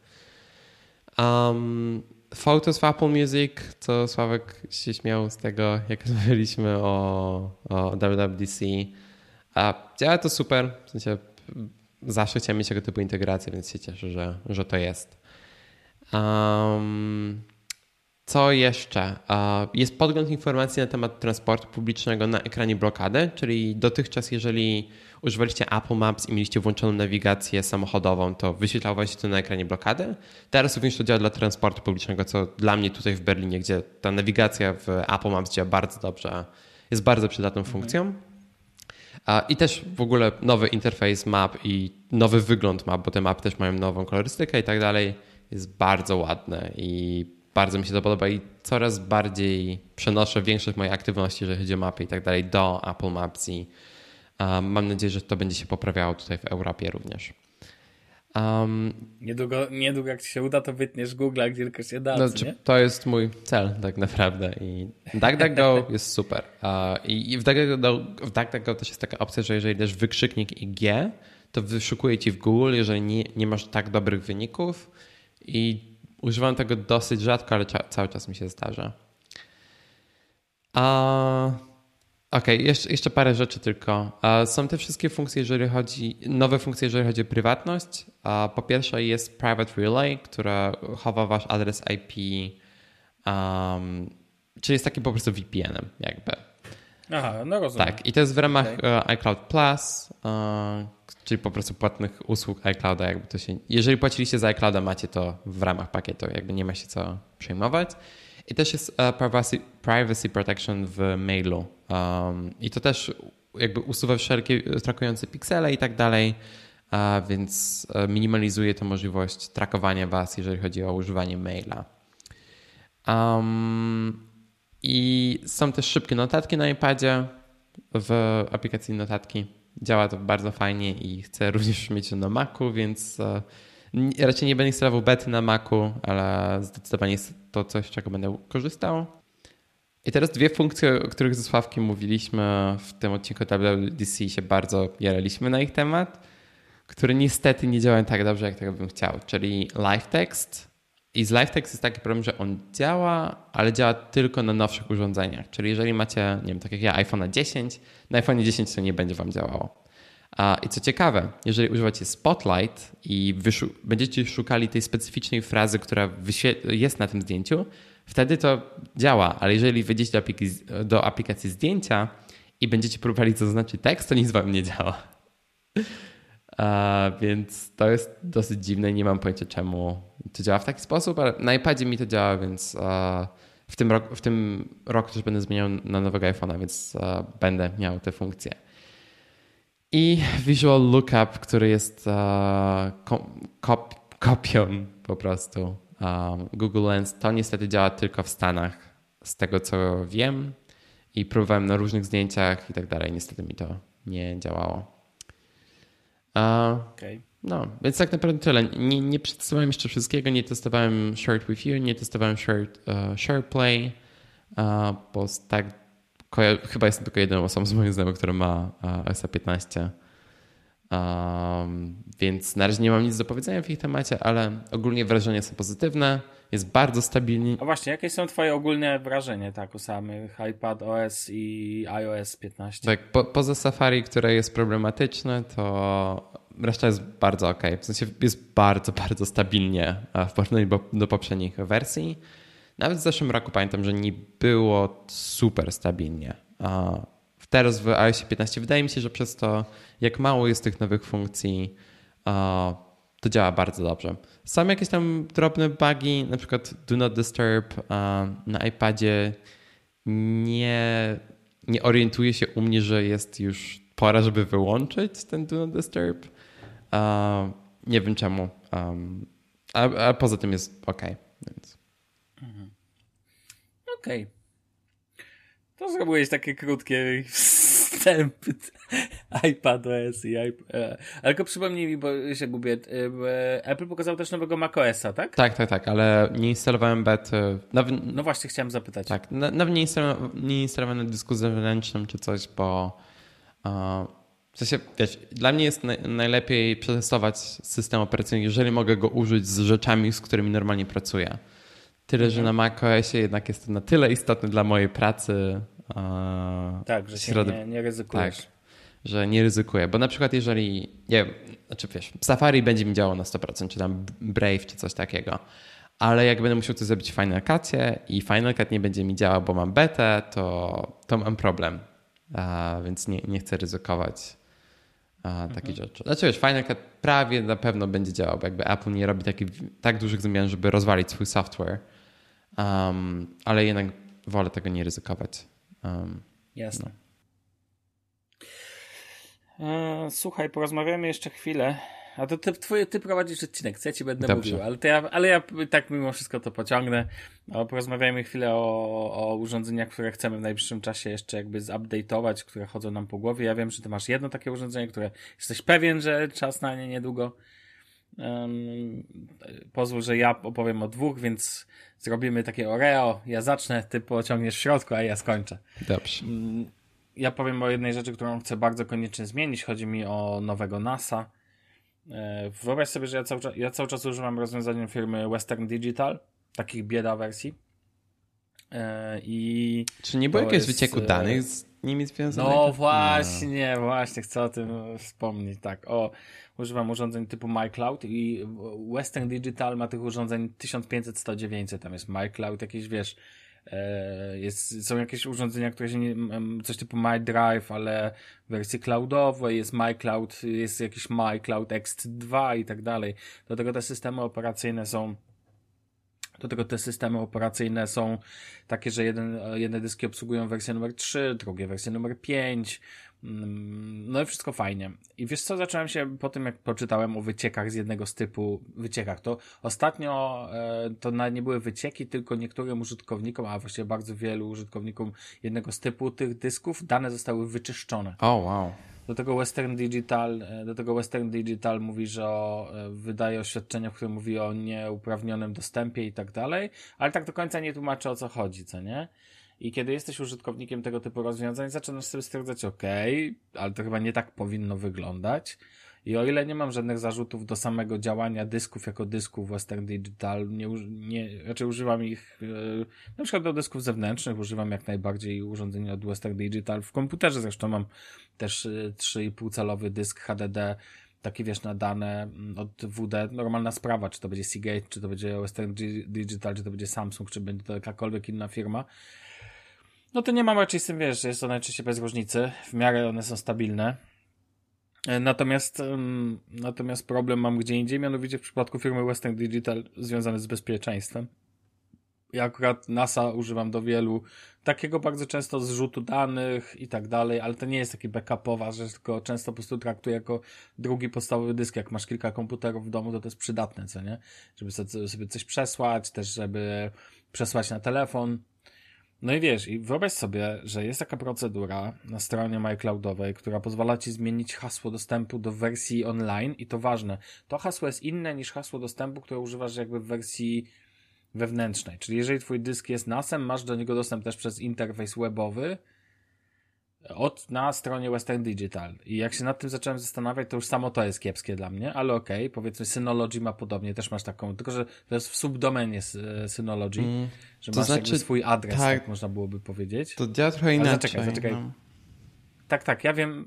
Um, Photos w Apple Music, co Sławek się śmiał z tego, jak <laughs> rozmawialiśmy o, o WWDC. A działa to super, w sensie zawsze chciałem mieć tego typu integrację, więc się cieszę, że, że to jest. Um, co jeszcze? Jest podgląd informacji na temat transportu publicznego na ekranie blokady, czyli dotychczas, jeżeli używaliście Apple Maps i mieliście włączoną nawigację samochodową, to wyświetlało się to na ekranie blokady. Teraz również to działa dla transportu publicznego, co dla mnie tutaj w Berlinie, gdzie ta nawigacja w Apple Maps działa bardzo dobrze, jest bardzo przydatną mhm. funkcją. I też w ogóle nowy interfejs map i nowy wygląd map, bo te mapy też mają nową kolorystykę i tak dalej, jest bardzo ładne i bardzo mi się to podoba i coraz bardziej przenoszę większość mojej aktywności, jeżeli chodzi o mapy i tak dalej, do Apple Maps i um, mam nadzieję, że to będzie się poprawiało tutaj w Europie również. Um, niedługo, niedługo jak ci się uda, to wytniesz Google, gdzie tylko się da. No, to jest mój cel tak naprawdę i DuckDuckGo <laughs> jest super. Uh, I w DuckDuckGo, w DuckDuckGo też jest taka opcja, że jeżeli dasz wykrzyknik i G, to wyszukuje ci w Google, jeżeli nie, nie masz tak dobrych wyników i używam tego dosyć rzadko, ale cały czas mi się zdarza. Uh, Okej, okay, jeszcze, jeszcze parę rzeczy tylko. Są te wszystkie funkcje, jeżeli chodzi, nowe funkcje, jeżeli chodzi o prywatność. Po pierwsze jest Private Relay, która chowa wasz adres IP, um, czyli jest taki po prostu VPN-em jakby. Aha, no rozumiem. Tak, i to jest w ramach okay. E, iCloud Plus, uh, czyli po prostu płatnych usług iClouda, jakby to się... Jeżeli płaciliście za iClouda, macie to w ramach pakietu, jakby nie ma się co przejmować. I też jest uh, privacy, privacy protection w mailu. Um, I to też jakby usuwa wszelkie trakujące piksele i tak dalej, więc e, minimalizuje to możliwość trakowania was, jeżeli chodzi o używanie maila. Um, I są też szybkie notatki na iPadzie w aplikacji notatki. Działa to bardzo fajnie i chcę również mieć to na Macu, więc uh, Raczej nie będę instalował bety na Macu, ale zdecydowanie jest to coś, czego będę korzystał. I teraz dwie funkcje, o których ze Sławkiem mówiliśmy w tym odcinku WWDC się bardzo jaraliśmy na ich temat, które niestety nie działają tak dobrze, jak tego bym chciał, czyli live text. I z live text jest taki problem, że on działa, ale działa tylko na nowszych urządzeniach. Czyli jeżeli macie, nie wiem, tak jak ja, iPhone 10, na iPhone 10 to nie będzie wam działało. I co ciekawe, jeżeli używacie Spotlight i będziecie szukali tej specyficznej frazy, która jest na tym zdjęciu, wtedy to działa, ale jeżeli wejdziecie do, aplikacji, do aplikacji zdjęcia i będziecie próbowali zaznaczyć tekst, to nic wam nie działa. Więc to jest dosyć dziwne i nie mam pojęcia czemu to działa w taki sposób, ale na iPadzie mi to działa, więc w, tym roku, w tym roku też będę zmieniał na nowego iPhone'a, więc będę miał te funkcje. I Visual Lookup, który jest kop kopią po prostu Google Lens, to niestety działa tylko w Stanach, z tego co wiem. I próbowałem na różnych zdjęciach i tak dalej. Niestety mi to nie działało. Okay. No, więc tak naprawdę tyle. Nie, nie przetestowałem jeszcze wszystkiego. Nie testowałem Share With You, nie testowałem Share, uh, Share Play, uh, bo tak chyba jestem tylko jedną osobą z moich znajomych, która ma SA15. Um, więc na razie nie mam nic do powiedzenia w ich temacie, ale ogólnie wrażenia są pozytywne. Jest bardzo stabilny. A właśnie, jakie są Twoje ogólne wrażenie tak o samych iPad OS i iOS 15? Tak, po, poza Safari, które jest problematyczne, to reszta jest bardzo ok. W sensie jest bardzo, <laughs> bardzo stabilnie w porównaniu do poprzednich wersji. Nawet w zeszłym roku pamiętam, że nie było super stabilnie. Teraz w iOS 15 wydaje mi się, że przez to, jak mało jest tych nowych funkcji, to działa bardzo dobrze. Są jakieś tam drobne bugi, na przykład Do Not Disturb na iPadzie nie, nie orientuje się u mnie, że jest już pora, żeby wyłączyć ten Do Not Disturb. Nie wiem czemu. A, poza tym jest ok. Więc. Mhm. Okej. Okay. To zrobiłeś takie krótkie wstępy <laughs> iPadOS i iPad. E, ale tylko przypomnij mi, bo się gubię. E, Apple pokazał też nowego macOSa, tak? Tak, tak, tak, ale nie instalowałem. Nawet, no właśnie, chciałem zapytać. Tak, nawet nie instalowałem, nie instalowałem na dysku zewnętrznym czy coś, bo w sensie, wiesz, dla mnie jest najlepiej przetestować system operacyjny, jeżeli mogę go użyć z rzeczami, z którymi normalnie pracuję. Tyle, że na macOSie jednak jest to na tyle istotne dla mojej pracy. Tak, że się środ... nie, nie ryzykujesz. Tak, że nie ryzykuję. Bo na przykład jeżeli, nie wiem, znaczy wiesz, Safari będzie mi działało na 100%, czy tam Brave, czy coś takiego. Ale jak będę musiał coś zrobić w Final Cutie i Final Cut nie będzie mi działał, bo mam betę, to, to mam problem. A, więc nie, nie chcę ryzykować a, takich mhm. rzeczy. Znaczy wiesz, Final Cut prawie na pewno będzie działał, bo jakby Apple nie robi takich, tak dużych zmian, żeby rozwalić swój software Um, ale jednak wolę tego nie ryzykować. Um, Jasne. No. E, słuchaj, porozmawiamy jeszcze chwilę. A to ty, twój, ty prowadzisz odcinek, co ja ci będę Dobrze. mówił, ale, ja, ale ja tak mimo wszystko to pociągnę. No, porozmawiajmy chwilę o, o urządzeniach, które chcemy w najbliższym czasie jeszcze jakby zupdate'ować, które chodzą nam po głowie. Ja wiem, że ty masz jedno takie urządzenie, które jesteś pewien, że czas na nie niedługo. Um, pozwól, że ja opowiem o dwóch, więc zrobimy takie Oreo. Ja zacznę, ty pociągniesz w środku, a ja skończę. Dobrze. Um, ja powiem o jednej rzeczy, którą chcę bardzo koniecznie zmienić. Chodzi mi o nowego NASA. E, wyobraź sobie, że ja cały, czas, ja cały czas używam rozwiązania firmy Western Digital, takich bieda wersji. E, I Czy nie było jakiegoś wycieku e, danych z nimi związanych? No właśnie, no. właśnie, chcę o tym wspomnieć. Tak, o, używam urządzeń typu MyCloud i Western Digital ma tych urządzeń 1500, 100, tam jest MyCloud, jakieś wiesz, e, jest, są jakieś urządzenia, które się nie, coś typu MyDrive, ale w wersji cloudowej jest MyCloud, jest jakiś MyCloud X2 i tak dalej. Do tego te systemy operacyjne są do tego te systemy operacyjne są takie, że jeden, jedne dyski obsługują wersję numer 3, drugie wersję numer 5, Mm, no i wszystko fajnie. I wiesz co, zacząłem się po tym, jak poczytałem o wyciekach z jednego z typu wyciekach, to ostatnio e, to nie były wycieki, tylko niektórym użytkownikom, a właściwie bardzo wielu użytkownikom jednego z typu tych dysków, dane zostały wyczyszczone. O, oh, wow. Do tego Western Digital, e, do tego Western Digital mówi, że o, e, wydaje oświadczenie, w którym mówi o nieuprawnionym dostępie i tak dalej, ale tak do końca nie tłumaczy o co chodzi, co nie? I kiedy jesteś użytkownikiem tego typu rozwiązań, zaczynasz sobie stwierdzać, ok, ale to chyba nie tak powinno wyglądać. I o ile nie mam żadnych zarzutów do samego działania dysków jako dysków Western Digital, nie, nie raczej używam ich yy, na przykład do dysków zewnętrznych, używam jak najbardziej urządzenia od Western Digital. W komputerze zresztą mam też yy, 3,5 calowy dysk HDD, taki wiesz, na dane mm, od WD, normalna sprawa, czy to będzie Seagate, czy to będzie Western Digital, czy to będzie Samsung, czy będzie to jakakolwiek inna firma no to nie mam raczej z tym, wiesz, jest to najczęściej bez różnicy. W miarę one są stabilne. E, natomiast, natomiast problem mam gdzie indziej, mianowicie w przypadku firmy Western Digital związany z bezpieczeństwem. Ja akurat NASA używam do wielu takiego bardzo często zrzutu danych i tak dalej, ale to nie jest taki backupowa rzecz, tylko często po prostu traktuję jako drugi podstawowy dysk. Jak masz kilka komputerów w domu, to to jest przydatne, co nie? Żeby sobie coś przesłać, też żeby przesłać na telefon. No i wiesz, i wyobraź sobie, że jest taka procedura na stronie MyCloudowej, która pozwala ci zmienić hasło dostępu do wersji online i to ważne. To hasło jest inne niż hasło dostępu, które używasz jakby w wersji wewnętrznej. Czyli jeżeli twój dysk jest NASem, masz do niego dostęp też przez interfejs webowy, od, na stronie Western Digital. I jak się nad tym zacząłem zastanawiać, to już samo to jest kiepskie dla mnie, ale okej, okay, powiedzmy Synology ma podobnie, też masz taką, tylko że to jest w subdomenie Synology, mm, że masz znaczy, swój adres, tak, tak, można byłoby powiedzieć. To działa trochę inaczej. Ale zaczekaj, zaczekaj. No. tak, tak, ja wiem,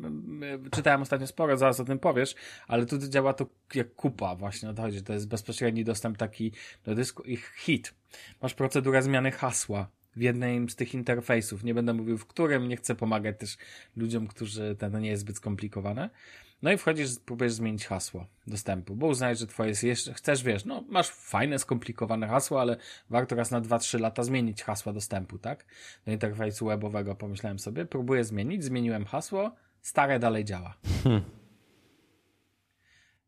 czytałem ostatnio sporo, zaraz o tym powiesz, ale tu działa to jak kupa właśnie, o to chodzi, to jest bezpośredni dostęp taki do dysku i hit. Masz procedurę zmiany hasła w jednym z tych interfejsów, nie będę mówił w którym, nie chcę pomagać też ludziom, którzy, to nie jest zbyt skomplikowane, no i wchodzisz, próbujesz zmienić hasło dostępu, bo uznajesz, że twoje jest jeszcze, chcesz, wiesz, no masz fajne, skomplikowane hasło, ale warto raz na 2-3 lata zmienić hasła dostępu, tak? Do interfejsu webowego pomyślałem sobie, próbuję zmienić, zmieniłem hasło, stare dalej działa. Hmm.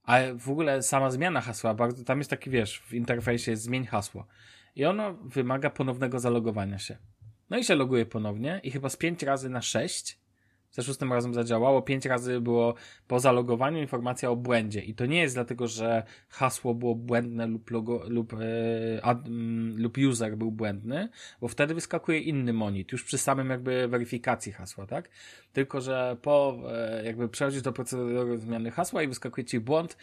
A w ogóle sama zmiana hasła, bardzo, tam jest taki, wiesz, w interfejsie jest zmień hasło. I ono wymaga ponownego zalogowania się. No i się loguje ponownie i chyba z 5 razy na 6 za szóstym razem zadziałało, pięć razy było po zalogowaniu informacja o błędzie i to nie jest dlatego, że hasło było błędne lub, logo, lub, e, ad, lub user był błędny, bo wtedy wyskakuje inny monit, już przy samym jakby weryfikacji hasła, tak? Tylko, że po e, jakby przechodzisz do procedury zmiany hasła i wyskakuje ci błąd,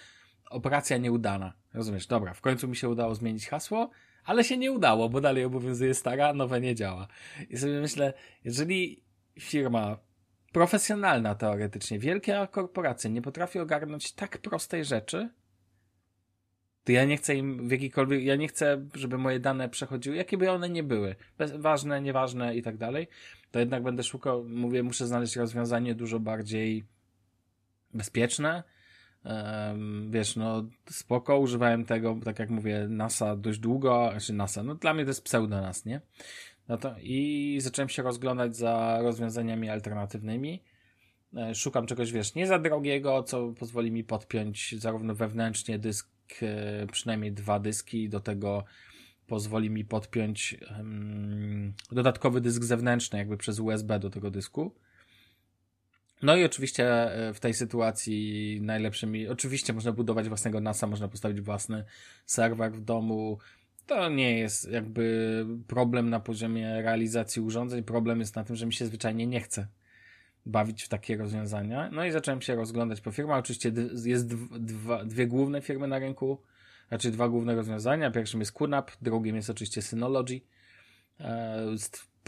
operacja nieudana. Rozumiesz? Dobra, w końcu mi się udało zmienić hasło, ale się nie udało, bo dalej obowiązuje stara, nowe nie działa. I sobie myślę, jeżeli firma profesjonalna teoretycznie, wielkie korporacje nie potrafi ogarnąć tak prostej rzeczy, to ja nie chcę im w jakikolwiek, ja nie chcę, żeby moje dane przechodziły, jakie by one nie były, bez, ważne, nieważne i tak dalej, to jednak będę szukał, mówię, muszę znaleźć rozwiązanie dużo bardziej bezpieczne, wiesz, no spoko, używałem tego, tak jak mówię, NASA dość długo, znaczy NASA, no dla mnie to jest pseudo nas, nie? No to i zacząłem się rozglądać za rozwiązaniami alternatywnymi. E, szukam czegoś, wiesz, nie za drogiego, co pozwoli mi podpiąć zarówno wewnętrznie dysk, e, przynajmniej dwa dyski, do tego pozwoli mi podpiąć um, dodatkowy dysk zewnętrzny, jakby przez USB do tego dysku. No i oczywiście e, w tej sytuacji najlepszymi, oczywiście można budować własnego NASA, można postawić własny serwer w domu, to nie jest jakby problem na poziomie realizacji urządzeń. Problem jest na tym, że mi się zwyczajnie nie chce bawić w takie rozwiązania. No i zacząłem się rozglądać po firmach. Oczywiście jest dwa, dwie główne firmy na rynku, znaczy dwa główne rozwiązania. Pierwszym jest QNAP, drugim jest oczywiście Synology.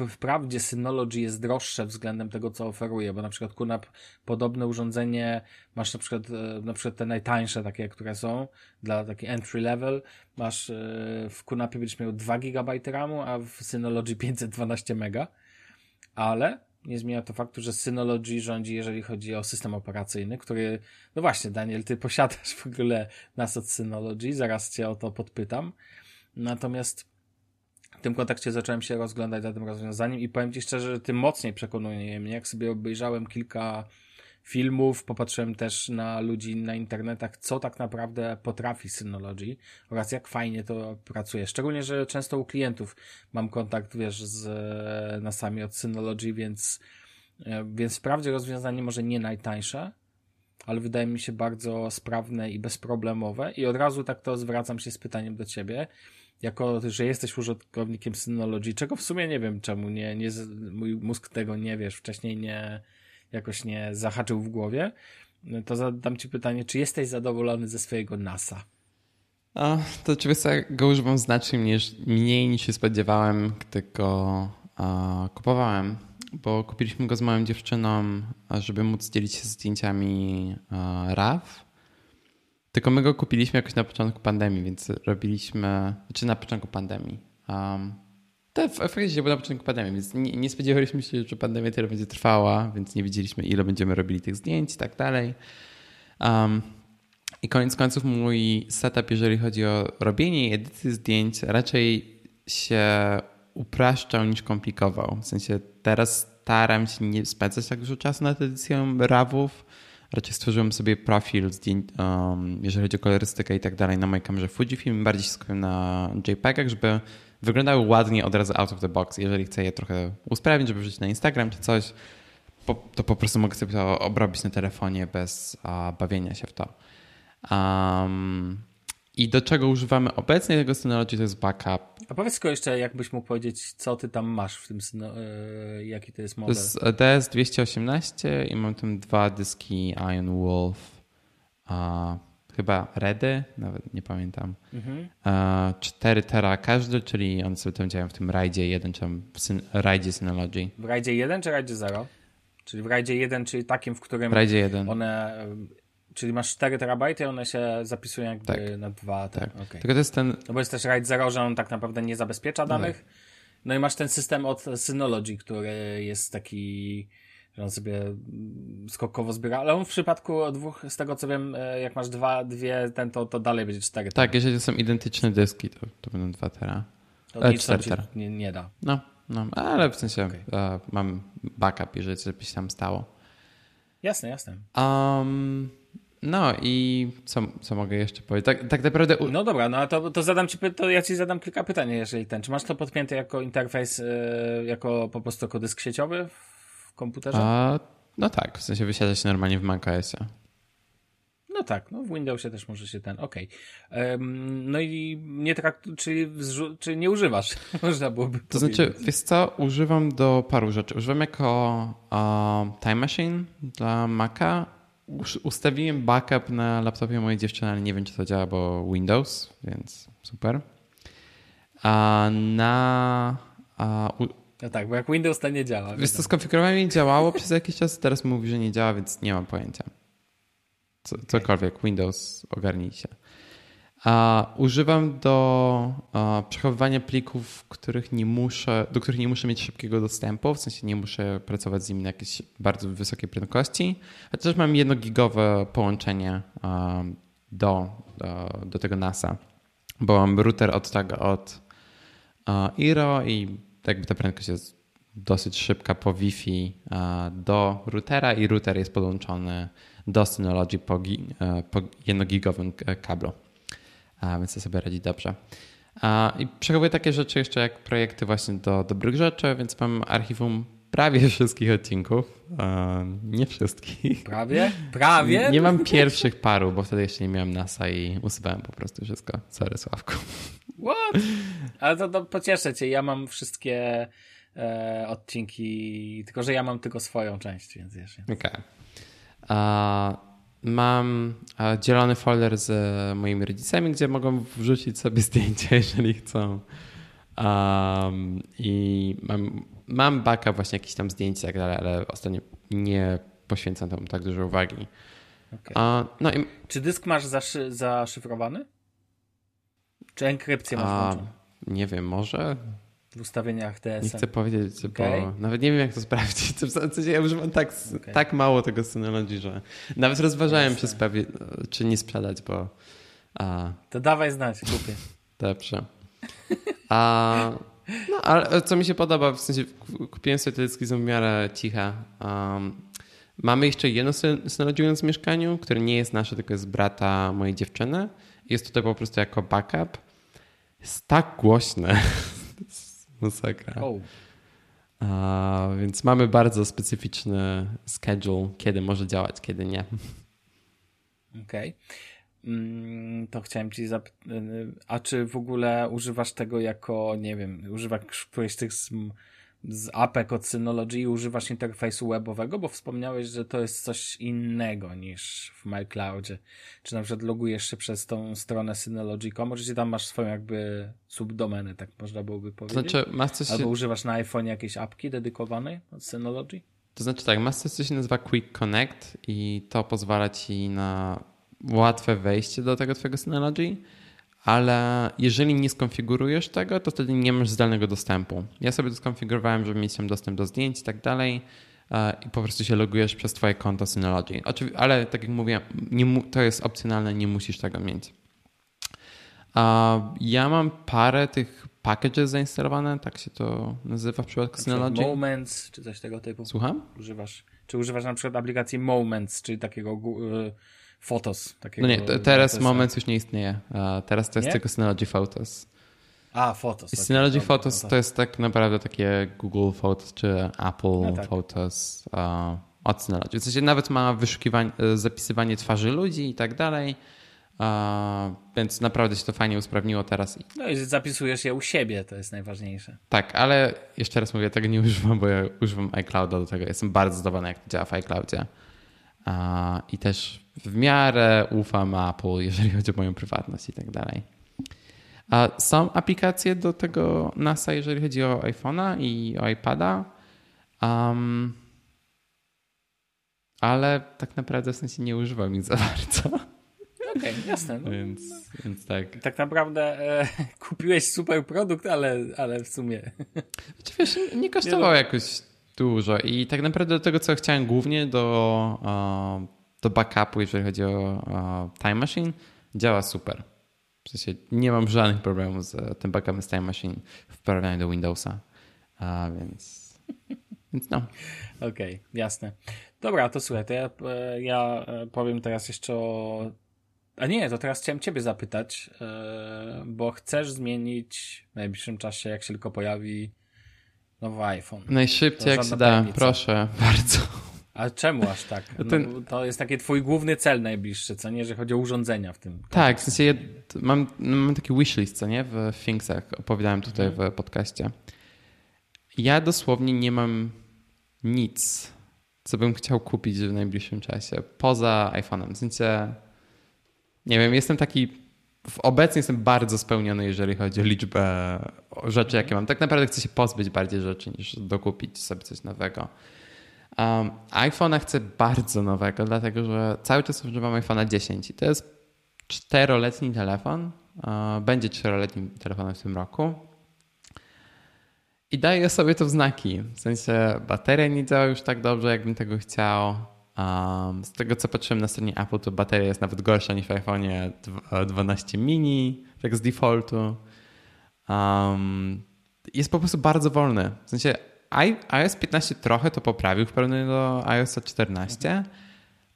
Wprawdzie Synology jest droższe względem tego, co oferuje, bo na przykład QNAP podobne urządzenie, masz na przykład, e, na przykład te najtańsze takie, które są, dla taki entry level, masz e, w QNAPie będziesz miał 2 GB RAMu, a w Synology 512 MB, ale nie zmienia to faktu, że Synology rządzi, jeżeli chodzi o system operacyjny, który, no właśnie, Daniel, ty posiadasz w ogóle nas od Synology, zaraz cię o to podpytam. Natomiast w tym kontekście zacząłem się rozglądać za tym rozwiązaniem i powiem Ci szczerze, że tym mocniej przekonuje mnie, jak sobie obejrzałem kilka filmów, popatrzyłem też na ludzi na internetach, co tak naprawdę potrafi Synology oraz jak fajnie to pracuje. Szczególnie, że często u klientów mam kontakt, wiesz, z nasami od Synology, więc, e, więc wprawdzie rozwiązanie może nie najtańsze, ale wydaje mi się bardzo sprawne i bezproblemowe. I od razu tak to zwracam się z pytaniem do Ciebie jako, że jesteś użytkownikiem Synology, czego w sumie nie wiem czemu nie, nie, mój mózg tego nie wiesz, wcześniej nie, jakoś nie zahaczył w głowie, to zadam ci pytanie, czy jesteś zadowolony ze swojego NASA? A, to oczywiście go używam znacznie mniej, mniej niż się spodziewałem, gdy go a, kupowałem, bo kupiliśmy go z moją dziewczyną, żeby móc dzielić się zdjęciami RAW tylko my go kupiliśmy jakoś na początku pandemii, więc robiliśmy, czy na początku pandemii. Um, to w efekcie było na początku pandemii, więc nie, nie, spodziewaliśmy się, że pandemia tyle będzie trwała, więc nie wiedzieliśmy, ile będziemy robili tych zdjęć i tak dalej. Um, I koniec końców mój setup, jeżeli chodzi o robienie i edycję zdjęć, raczej się upraszczał niż komplikował. W sensie teraz staram się nie spędzać tak dużo czasu nad edycją RAWów, raczej stworzyłem sobie profil, zdjęć, um, jeżeli chodzi o kolorystykę i tak dalej na mojej kamerze Fujifilm. Bardziej się skupiłem na JPEGach, żeby wyglądały ładnie od razu out of the box. Jeżeli chcę je trochę usprawnić, żeby wrzucić na Instagram czy coś, to po prostu mogę sobie to obrobić na telefonie bez uh, bawienia się w to. Um, i do czego używamy obecnie tego Synology to jest backup. A powiedz tylko jeszcze, jakbyś mógł powiedzieć, co ty tam masz w tym, yy, jaki to jest model? To jest DS218 i mam tam dwa dyski Iron Wolf, a, chyba Redy, nawet nie pamiętam. Mhm. A, 4 tera każdy, czyli one sobie tam działają w tym RAIDzie 1 czy w syn, RAIDzie Synology. W RAIDzie 1 czy RAIDzie 0? Czyli w RAIDzie 1, czyli takim, w którym W RAIDzie 1. one, czyli masz 4 terabajty, one się zapisują jakby Tak. na 2. Tak. Tak. Okay. Tylko to jest ten. No bo jest też RAID 0, że on tak naprawdę nie zabezpiecza danych. No i masz ten system od Synology, który jest taki, że on sobie skokowo zbiera, ale on w przypadku dwóch, z tego co wiem, e, jak masz dwa, dwie, ten, to, to dalej będzie 4. Tak, jeżeli to są identyczne dyski, to, to będą 2 tera. to e, nic tam cztery ci tera. nie, nie da. No, no, ale w sensie Okej. e, mam backup, jeżeli coś się tam stało. Jasne, jasne. Um, no i co, co mogę jeszcze powiedzieć? Tak, tak naprawdę. No dobra, no a to, to zadam ci, to ja ci zadam kilka pytań, jeżeli ten, czy masz to podpięte jako interfejs, e, jako po prostu jako dysk sieciowy w komputerze? A, no tak, w sensie wysiada się normalnie w macOSie. No tak, no w Windowsie też może się ten, okej. Em, no i nie trakt, czyli, czyli nie używasz, <laughs> można byłoby To znaczy, wiesz co, używam do paru rzeczy. Używam jako um, Time Machine dla Maca. Ustawiłem backup na laptopie mojej dziewczyny, ale nie wiem, czy to działa, bo Windows, więc super. A na. A, u, No tak, bo jak Windows to nie działa. wiesz co, skonfigurowałem i działało <laughs> przez jakiś czas, teraz mówi, że nie działa, więc nie mam pojęcia. Co, cokolwiek, Windows ogarnijcie. A, używam do a, przechowywania plików, których nie muszę, do których nie muszę mieć szybkiego dostępu, w sensie nie muszę pracować z nimi na jakiejś bardzo wysokiej prędkości. Chociaż mam jednogigowe połączenie a, do, do, do tego NASA, bo mam router od tego, od a, Iro i jakby ta prędkość jest dosyć szybka po Wi-Fi do routera i router jest podłączony do Synology po, e, po jednogigowym kablu. A, więc to sobie radzi dobrze. I przechowuję takie rzeczy jeszcze jak projekty właśnie do dobrych rzeczy, więc mam archiwum prawie <laughs> wszystkich odcinków. Nie wszystkich. Prawie? Prawie? Nie mam pierwszych paru, bo wtedy jeszcze nie miałem NASA i usuwałem po prostu wszystko. Sorry, Sławku. What? Ale to, to pocieszę cię, ja mam wszystkie e, odcinki, tylko że ja mam tylko swoją część, więc wiesz. Okej. A, Mam a, dzielony folder z e, moimi rodzicami, gdzie mogą wrzucić sobie zdjęcia, <laughs> jeżeli chcą. Um, I mam, mam backup właśnie jakichś tam zdjęć i tak dalej, ale ostatnio nie poświęcam temu tak dużo uwagi. Okay. A, no i Czy dysk masz zaszy, zaszyfrowany? Czy enkrypcję masz a, włączoną nie wiem, może? W ustawieniach TSM? Nie chcę powiedzieć, bo Okej. nawet nie wiem, jak to sprawdzić. W sensie ja używam tak, Okej. tak mało tego Synology, że nawet rozważałem Jasne. pewien, czy nie sprzedać, bo a, To dawaj znać, kupię. Dobrze. A, no, ale co mi się podoba, w sensie ku- kupiłem sobie te dyski, są w miarę ciche. Um, mamy jeszcze jedno syn- Synology w mieszkaniu, które nie jest nasze, tylko jest brata mojej dziewczyny. Jest tutaj po prostu jako backup. Jest tak głośne. Masakra. O, A, więc mamy bardzo specyficzny schedule, kiedy może działać, kiedy nie. okej. Mm, To chciałem ci zapytać, a czy w ogóle używasz tego jako, nie wiem, używasz którejś z tych z, apek od Synology i używasz interfejsu webowego, bo wspomniałeś, że to jest coś innego niż w MyCloudzie. Czy na przykład logujesz się przez tą stronę Synology.com, czy tam masz swoją jakby subdomenę, tak można byłoby powiedzieć? znaczy, masz coś, Albo się, używasz na iPhone jakiejś apki dedykowanej od Synology? to znaczy tak, masz coś, co się nazywa Quick Connect i to pozwala ci na łatwe wejście do tego twojego Synology, ale jeżeli nie skonfigurujesz tego, to wtedy nie masz zdalnego dostępu. Ja sobie to skonfigurowałem, żeby mieć tam dostęp do zdjęć i tak dalej e, i po prostu się logujesz przez twoje konto Synology. Ale tak jak mówiłem, nie to jest opcjonalne, nie musisz tego mieć. Ja mam parę tych packages zainstalowane, tak się to nazywa w przypadku Na przykład Synology. Moments, czy coś tego typu? Słucham? Używasz, czy używasz na przykład aplikacji Moments, czyli takiego Photos? Takiego, No nie, te- teraz to jest- Moments już nie istnieje. A Teraz to jest Nie? tylko Synology Photos. A, Photos. I okej, Synology Photos to jest tak naprawdę takie Google Photos czy Apple No tak. Photos a, od Synology. W sensie nawet ma wyszukiwanie, zapisywanie twarzy ludzi i tak dalej. A, Więc naprawdę się to fajnie usprawniło teraz. I- No i zapisujesz je u siebie, to jest najważniejsze. Tak, ale jeszcze raz mówię, tego nie używam, bo ja używam iClouda do tego. Jestem bardzo zadowolony, jak to działa w iCloudzie. I też w miarę ufam Apple, jeżeli chodzi o moją prywatność i tak dalej. A są aplikacje do tego NASA, jeżeli chodzi o iPhone'a i o iPada. Um, ale tak naprawdę w sensie nie używam ich za <laughs> bardzo. Okej, okay, jasne. No. Więc, więc tak. Tak naprawdę e, kupiłeś super produkt, ale, ale w sumie. Znaczy, wiesz, nie kosztował nie, no. jakoś dużo i tak naprawdę do tego, co chciałem głównie do, do backupu, jeżeli chodzi o Time Machine, działa super. W sensie nie mam żadnych problemów z tym backupem z Time Machine w porównaniu do Windowsa. A więc. Więc no. Okej, okay, jasne. Dobra, to słuchaj, to ja, e, ja e, powiem teraz jeszcze o. A nie, to teraz chciałem Ciebie zapytać, e, bo chcesz zmienić w najbliższym czasie, jak się tylko pojawi nowy iPhone. Najszybciej jak się da, tajemnica. proszę, <laughs> bardzo. A czemu aż tak? No, Ten... To jest taki twój główny cel najbliższy, co nie, że chodzi o urządzenia w tym. Tak, w sensie ja mam, mam taki wishlist, co nie, w Thingsach, opowiadałem tutaj mhm. w podcaście. Ja dosłownie nie mam nic, co bym chciał kupić w najbliższym czasie, poza iPhone'em. W sensie, nie wiem, jestem taki obecnie jestem bardzo spełniony, jeżeli chodzi o liczbę rzeczy, jakie mam. Tak naprawdę chcę się pozbyć bardziej rzeczy niż dokupić sobie coś nowego. Um, iPhone'a chcę bardzo nowego, dlatego że cały czas używam iPhone'a 10 i to jest czteroletni telefon. Uh, będzie czteroletnim telefonem w tym roku. I daję sobie to w znaki. W sensie bateria nie działa już tak dobrze, jakbym tego chciał. Um, z tego co patrzyłem na stronie Apple, to bateria jest nawet gorsza niż w iPhone 12 mini, tak z defaultu. Um, jest po prostu bardzo wolny. W sensie iOS 15 trochę to poprawił w porównaniu do iOS 14,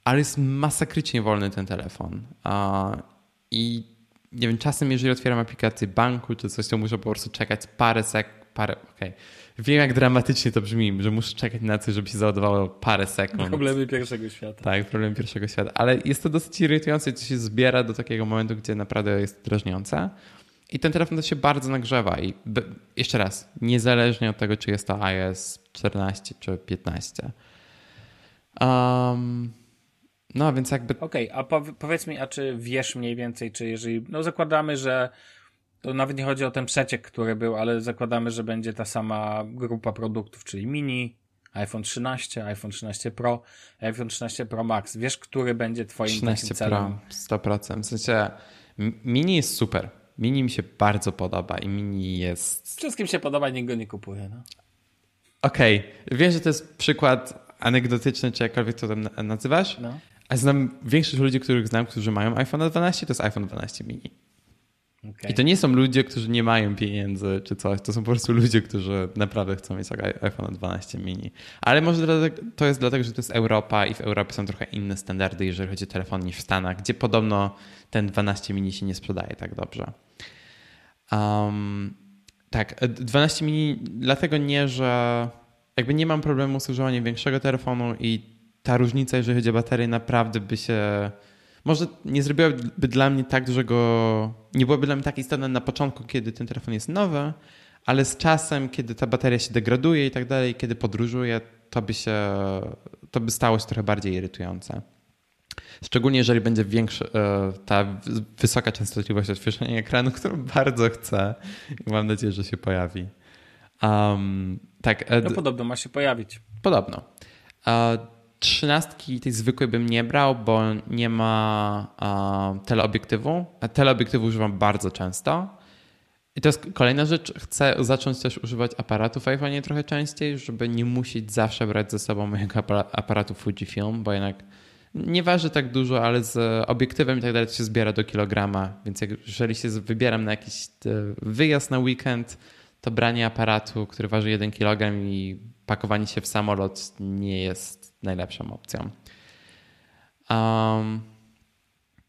ale jest masakrycznie wolny ten telefon. Uh, I nie wiem, czasem jeżeli otwieram aplikację banku czy coś, to muszę po prostu czekać parę sekund, parę, okej. Okay Wiem, jak dramatycznie to brzmi, że muszę czekać na coś, żeby się załadowało parę sekund. Problemy pierwszego świata. Tak, problemy pierwszego świata. Ale jest to dosyć irytujące, to się zbiera do takiego momentu, gdzie naprawdę jest drażniące. I ten telefon to się bardzo nagrzewa. I jeszcze raz, niezależnie od tego, czy jest to iOS 14 czy 15. Um, no, więc jakby. Okej, okay, a powiedz mi, a czy wiesz mniej więcej, czy jeżeli. No, zakładamy, że to nawet nie chodzi o ten przeciek, który był, ale zakładamy, że będzie ta sama grupa produktów, czyli mini, iPhone 13, iPhone 13 Pro, iPhone 13 Pro Max. Wiesz, który będzie twoim 13 celem? Pro, 100%. W sensie mini jest super. Mini mi się bardzo podoba i mini jest... Wszystkim się podoba, nikt go nie kupuje. No. Okej. Okay. Wiem, że to jest przykład anegdotyczny, czy jakkolwiek to tam nazywasz, no. a znam większość ludzi, których znam, którzy mają iPhone 12, to jest iPhone 12 mini. Okay. I to nie są ludzie, którzy nie mają pieniędzy czy coś, to są po prostu ludzie, którzy naprawdę chcą mieć iPhone 12 mini. Ale może to jest dlatego, że to jest Europa i w Europie są trochę inne standardy, jeżeli chodzi o telefon niż w Stanach, gdzie podobno ten 12 mini się nie sprzedaje tak dobrze. Um, tak, 12 mini dlatego nie, że jakby nie mam problemu z używaniem większego telefonu i ta różnica, jeżeli chodzi o baterię, naprawdę by się może nie zrobiłaby dla mnie tak dużego, nie byłaby dla mnie tak istotna na początku, kiedy ten telefon jest nowy, ale z czasem, kiedy ta bateria się degraduje i tak dalej, kiedy podróżuję, to by się, to by stało się trochę bardziej irytujące. Szczególnie jeżeli będzie większa e, ta wysoka częstotliwość odświeżania ekranu, którą bardzo chcę i mam nadzieję, że się pojawi. Um, tak. E, no podobno ma się pojawić. Podobno. Uh, trzynastki tej zwykłej bym nie brał, bo nie ma teleobiektywu. A teleobiektywu używam bardzo często. I to jest kolejna rzecz. Chcę zacząć też używać aparatów w iPhone trochę częściej, żeby nie musieć zawsze brać ze sobą mojego aparatu Fujifilm, bo jednak nie waży tak dużo, ale z obiektywem i tak dalej to się zbiera do kilograma, więc jak, jeżeli się wybieram na jakiś e, wyjazd na weekend, to branie aparatu, który waży 1 kg i pakowanie się w samolot nie jest najlepszą opcją. Um,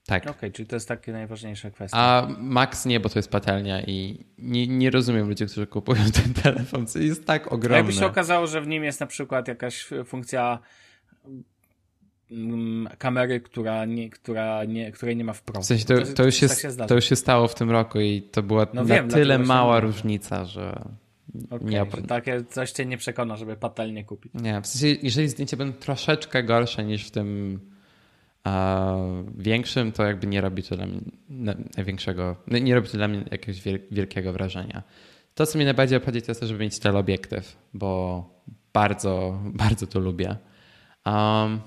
tak. Okej, okay, czyli to jest takie najważniejsze kwestie. A Max nie, bo to jest patelnia i nie, nie rozumiem ludzi, którzy kupują <laughs> ten telefon, jest tak ogromny. A jakby się okazało, że w nim jest na przykład jakaś funkcja mm, kamery, która nie, która nie, której nie ma w Pro. W sensie to, to, to już, jest, tak to już się stało w tym roku i to była no na wiem, tyle mała różnica, że Okay, nie, że takie coś cię nie przekona, żeby patelnię kupić. Nie, w sensie, jeżeli zdjęcia będą troszeczkę gorsze niż w tym większym, to jakby nie robi to dla mnie największego, nie robi to dla mnie jakiegoś wielkiego wrażenia. To, co mnie najbardziej obchodzi, to jest to, żeby mieć teleobiektyw, bo bardzo, <laughs> bardzo to lubię. Um,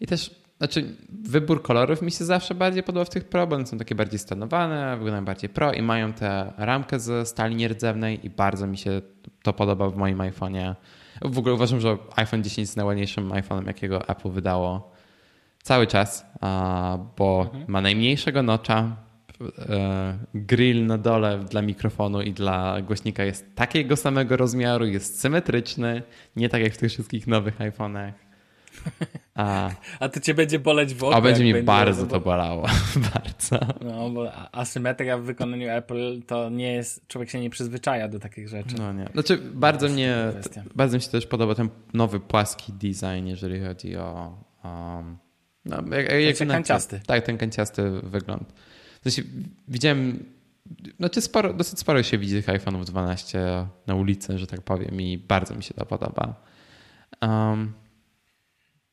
I też, znaczy, wybór kolorów mi się zawsze bardziej podoba w tych Pro, bo one są takie bardziej stanowane, wyglądają bardziej Pro i mają tę ramkę ze stali nierdzewnej i bardzo mi się to podoba w moim iPhone'ie. W ogóle uważam, że iPhone 10 jest najładniejszym iPhone'em, jakiego Apple wydało cały czas, bo mhm. ma najmniejszego nocza, e, grill na dole dla mikrofonu i dla głośnika jest takiego samego rozmiaru, jest symetryczny, nie tak jak w tych wszystkich nowych iPhone'ach. A, a to cię będzie boleć w oku. A będzie mi bardzo to bolało. <laughs> bardzo. No, bo asymetria w wykonaniu Apple to nie jest, człowiek się nie przyzwyczaja do takich rzeczy. No nie. Znaczy bardzo mnie, bardzo mi się też podoba ten nowy płaski design, jeżeli chodzi o um, no, jak, jak ten kanciasty. Tak, ten kanciasty wygląd. Sensie, widziałem, znaczy sporo, dosyć sporo się widzi tych iPhone'ów 12 na ulicy, że tak powiem i bardzo mi się to podoba. Um,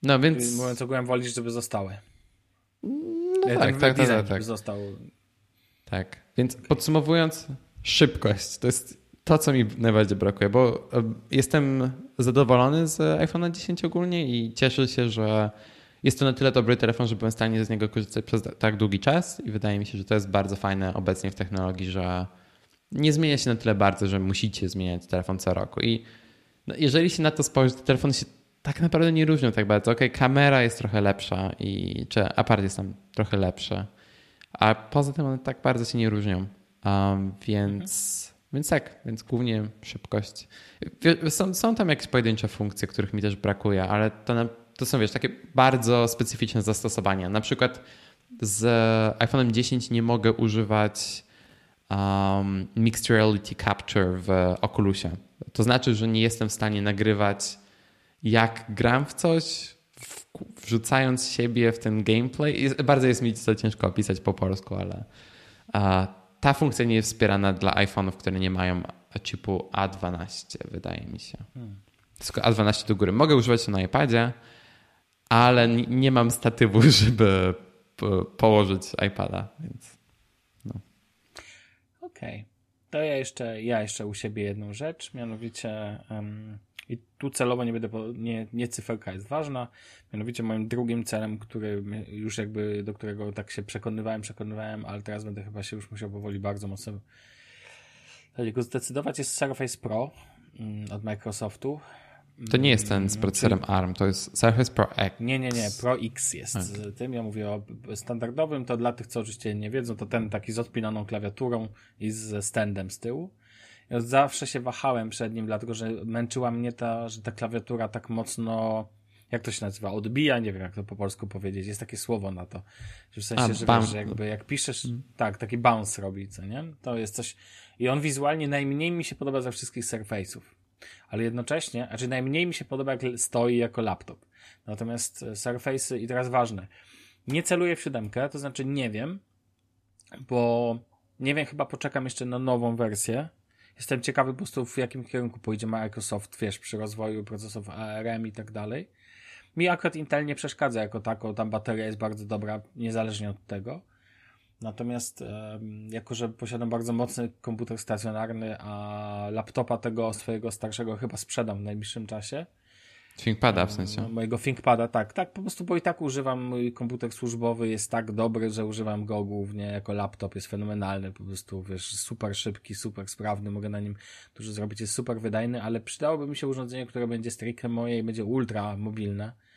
no więc... Mówiąc ogółem, wolisz, żeby zostały. No tak, tak, tak, tak, tak. Został... Tak, więc podsumowując, szybkość to jest to, co mi najbardziej brakuje, bo jestem zadowolony z iPhone'a 10 ogólnie i cieszę się, że jest to na tyle dobry telefon, że byłem w stanie z niego korzystać przez tak długi czas i wydaje mi się, że to jest bardzo fajne obecnie w technologii, że nie zmienia się na tyle bardzo, że musicie zmieniać telefon co roku. I no, jeżeli się na to spojrzy, to telefony się tak naprawdę nie różnią tak bardzo. Ok, kamera jest trochę lepsza i czy apart jest tam trochę lepszy, a poza tym one tak bardzo się nie różnią. Um, więc, mhm. więc tak, więc głównie szybkość. Są, są tam jakieś pojedyncze funkcje, których mi też brakuje, ale to, na, to są wiesz, takie bardzo specyficzne zastosowania. Na przykład z iPhone'em 10 nie mogę używać um, Mixed Reality Capture w Oculusie. To znaczy, że nie jestem w stanie nagrywać jak gram w coś, wrzucając siebie w ten gameplay. Bardzo jest mi to ciężko opisać po polsku, ale ta funkcja nie jest wspierana dla iPhone'ów, które nie mają chipu A12, wydaje mi się. Hmm. Tylko A12 do góry. Mogę używać to na iPadzie, ale nie mam statywu, <laughs> żeby położyć iPada, więc no. Okej. Okay. To ja jeszcze, ja jeszcze u siebie jedną rzecz, mianowicie um, i tu celowo nie będę, nie, nie cyferka jest ważna, mianowicie moim drugim celem, który już jakby, do którego tak się przekonywałem, przekonywałem, ale teraz będę chyba się już musiał powoli bardzo mocno niego zdecydować, jest Surface Pro mm, od Microsoftu. To nie jest ten z mm, procesorem ARM, to jest Surface Pro X. Nie, nie, nie, Pro X jest okay. tym. Ja mówię o standardowym, to dla tych, co oczywiście nie wiedzą, to ten taki z odpinaną klawiaturą i ze standem z tyłu. Ja zawsze się wahałem przed nim, dlatego że męczyła mnie ta, że ta klawiatura tak mocno, jak to się nazywa, odbija, nie wiem jak to po polsku powiedzieć, jest takie słowo na to, że w sensie, A, że, wiesz, że jakby jak piszesz, mm. tak, taki bounce robi, co nie? To jest coś, i on wizualnie najmniej mi się podoba ze wszystkich Surface'ów, ale jednocześnie, znaczy najmniej mi się podoba jak stoi jako laptop. Natomiast Surface'y, i teraz ważne, nie celuję w siódemkę, to znaczy nie wiem, bo nie wiem, chyba poczekam jeszcze na nową wersję, Jestem ciekawy po prostu w jakim kierunku pójdzie Microsoft, wiesz, przy rozwoju procesów ARM i tak dalej. Mi akurat Intel nie przeszkadza jako tako, tam bateria jest bardzo dobra, niezależnie od tego. Natomiast jako, że posiadam bardzo mocny komputer stacjonarny, a laptopa tego swojego starszego chyba sprzedam w najbliższym czasie, ThinkPada w sensie. No, mojego ThinkPada, tak. Tak, po prostu, bo i tak używam, mój komputer służbowy jest tak dobry, że używam go głównie jako laptop, jest fenomenalny, po prostu, wiesz, super szybki, super sprawny, mogę na nim dużo zrobić, jest super wydajny, ale przydałoby mi się urządzenie, które będzie stricte moje i będzie ultra mobilne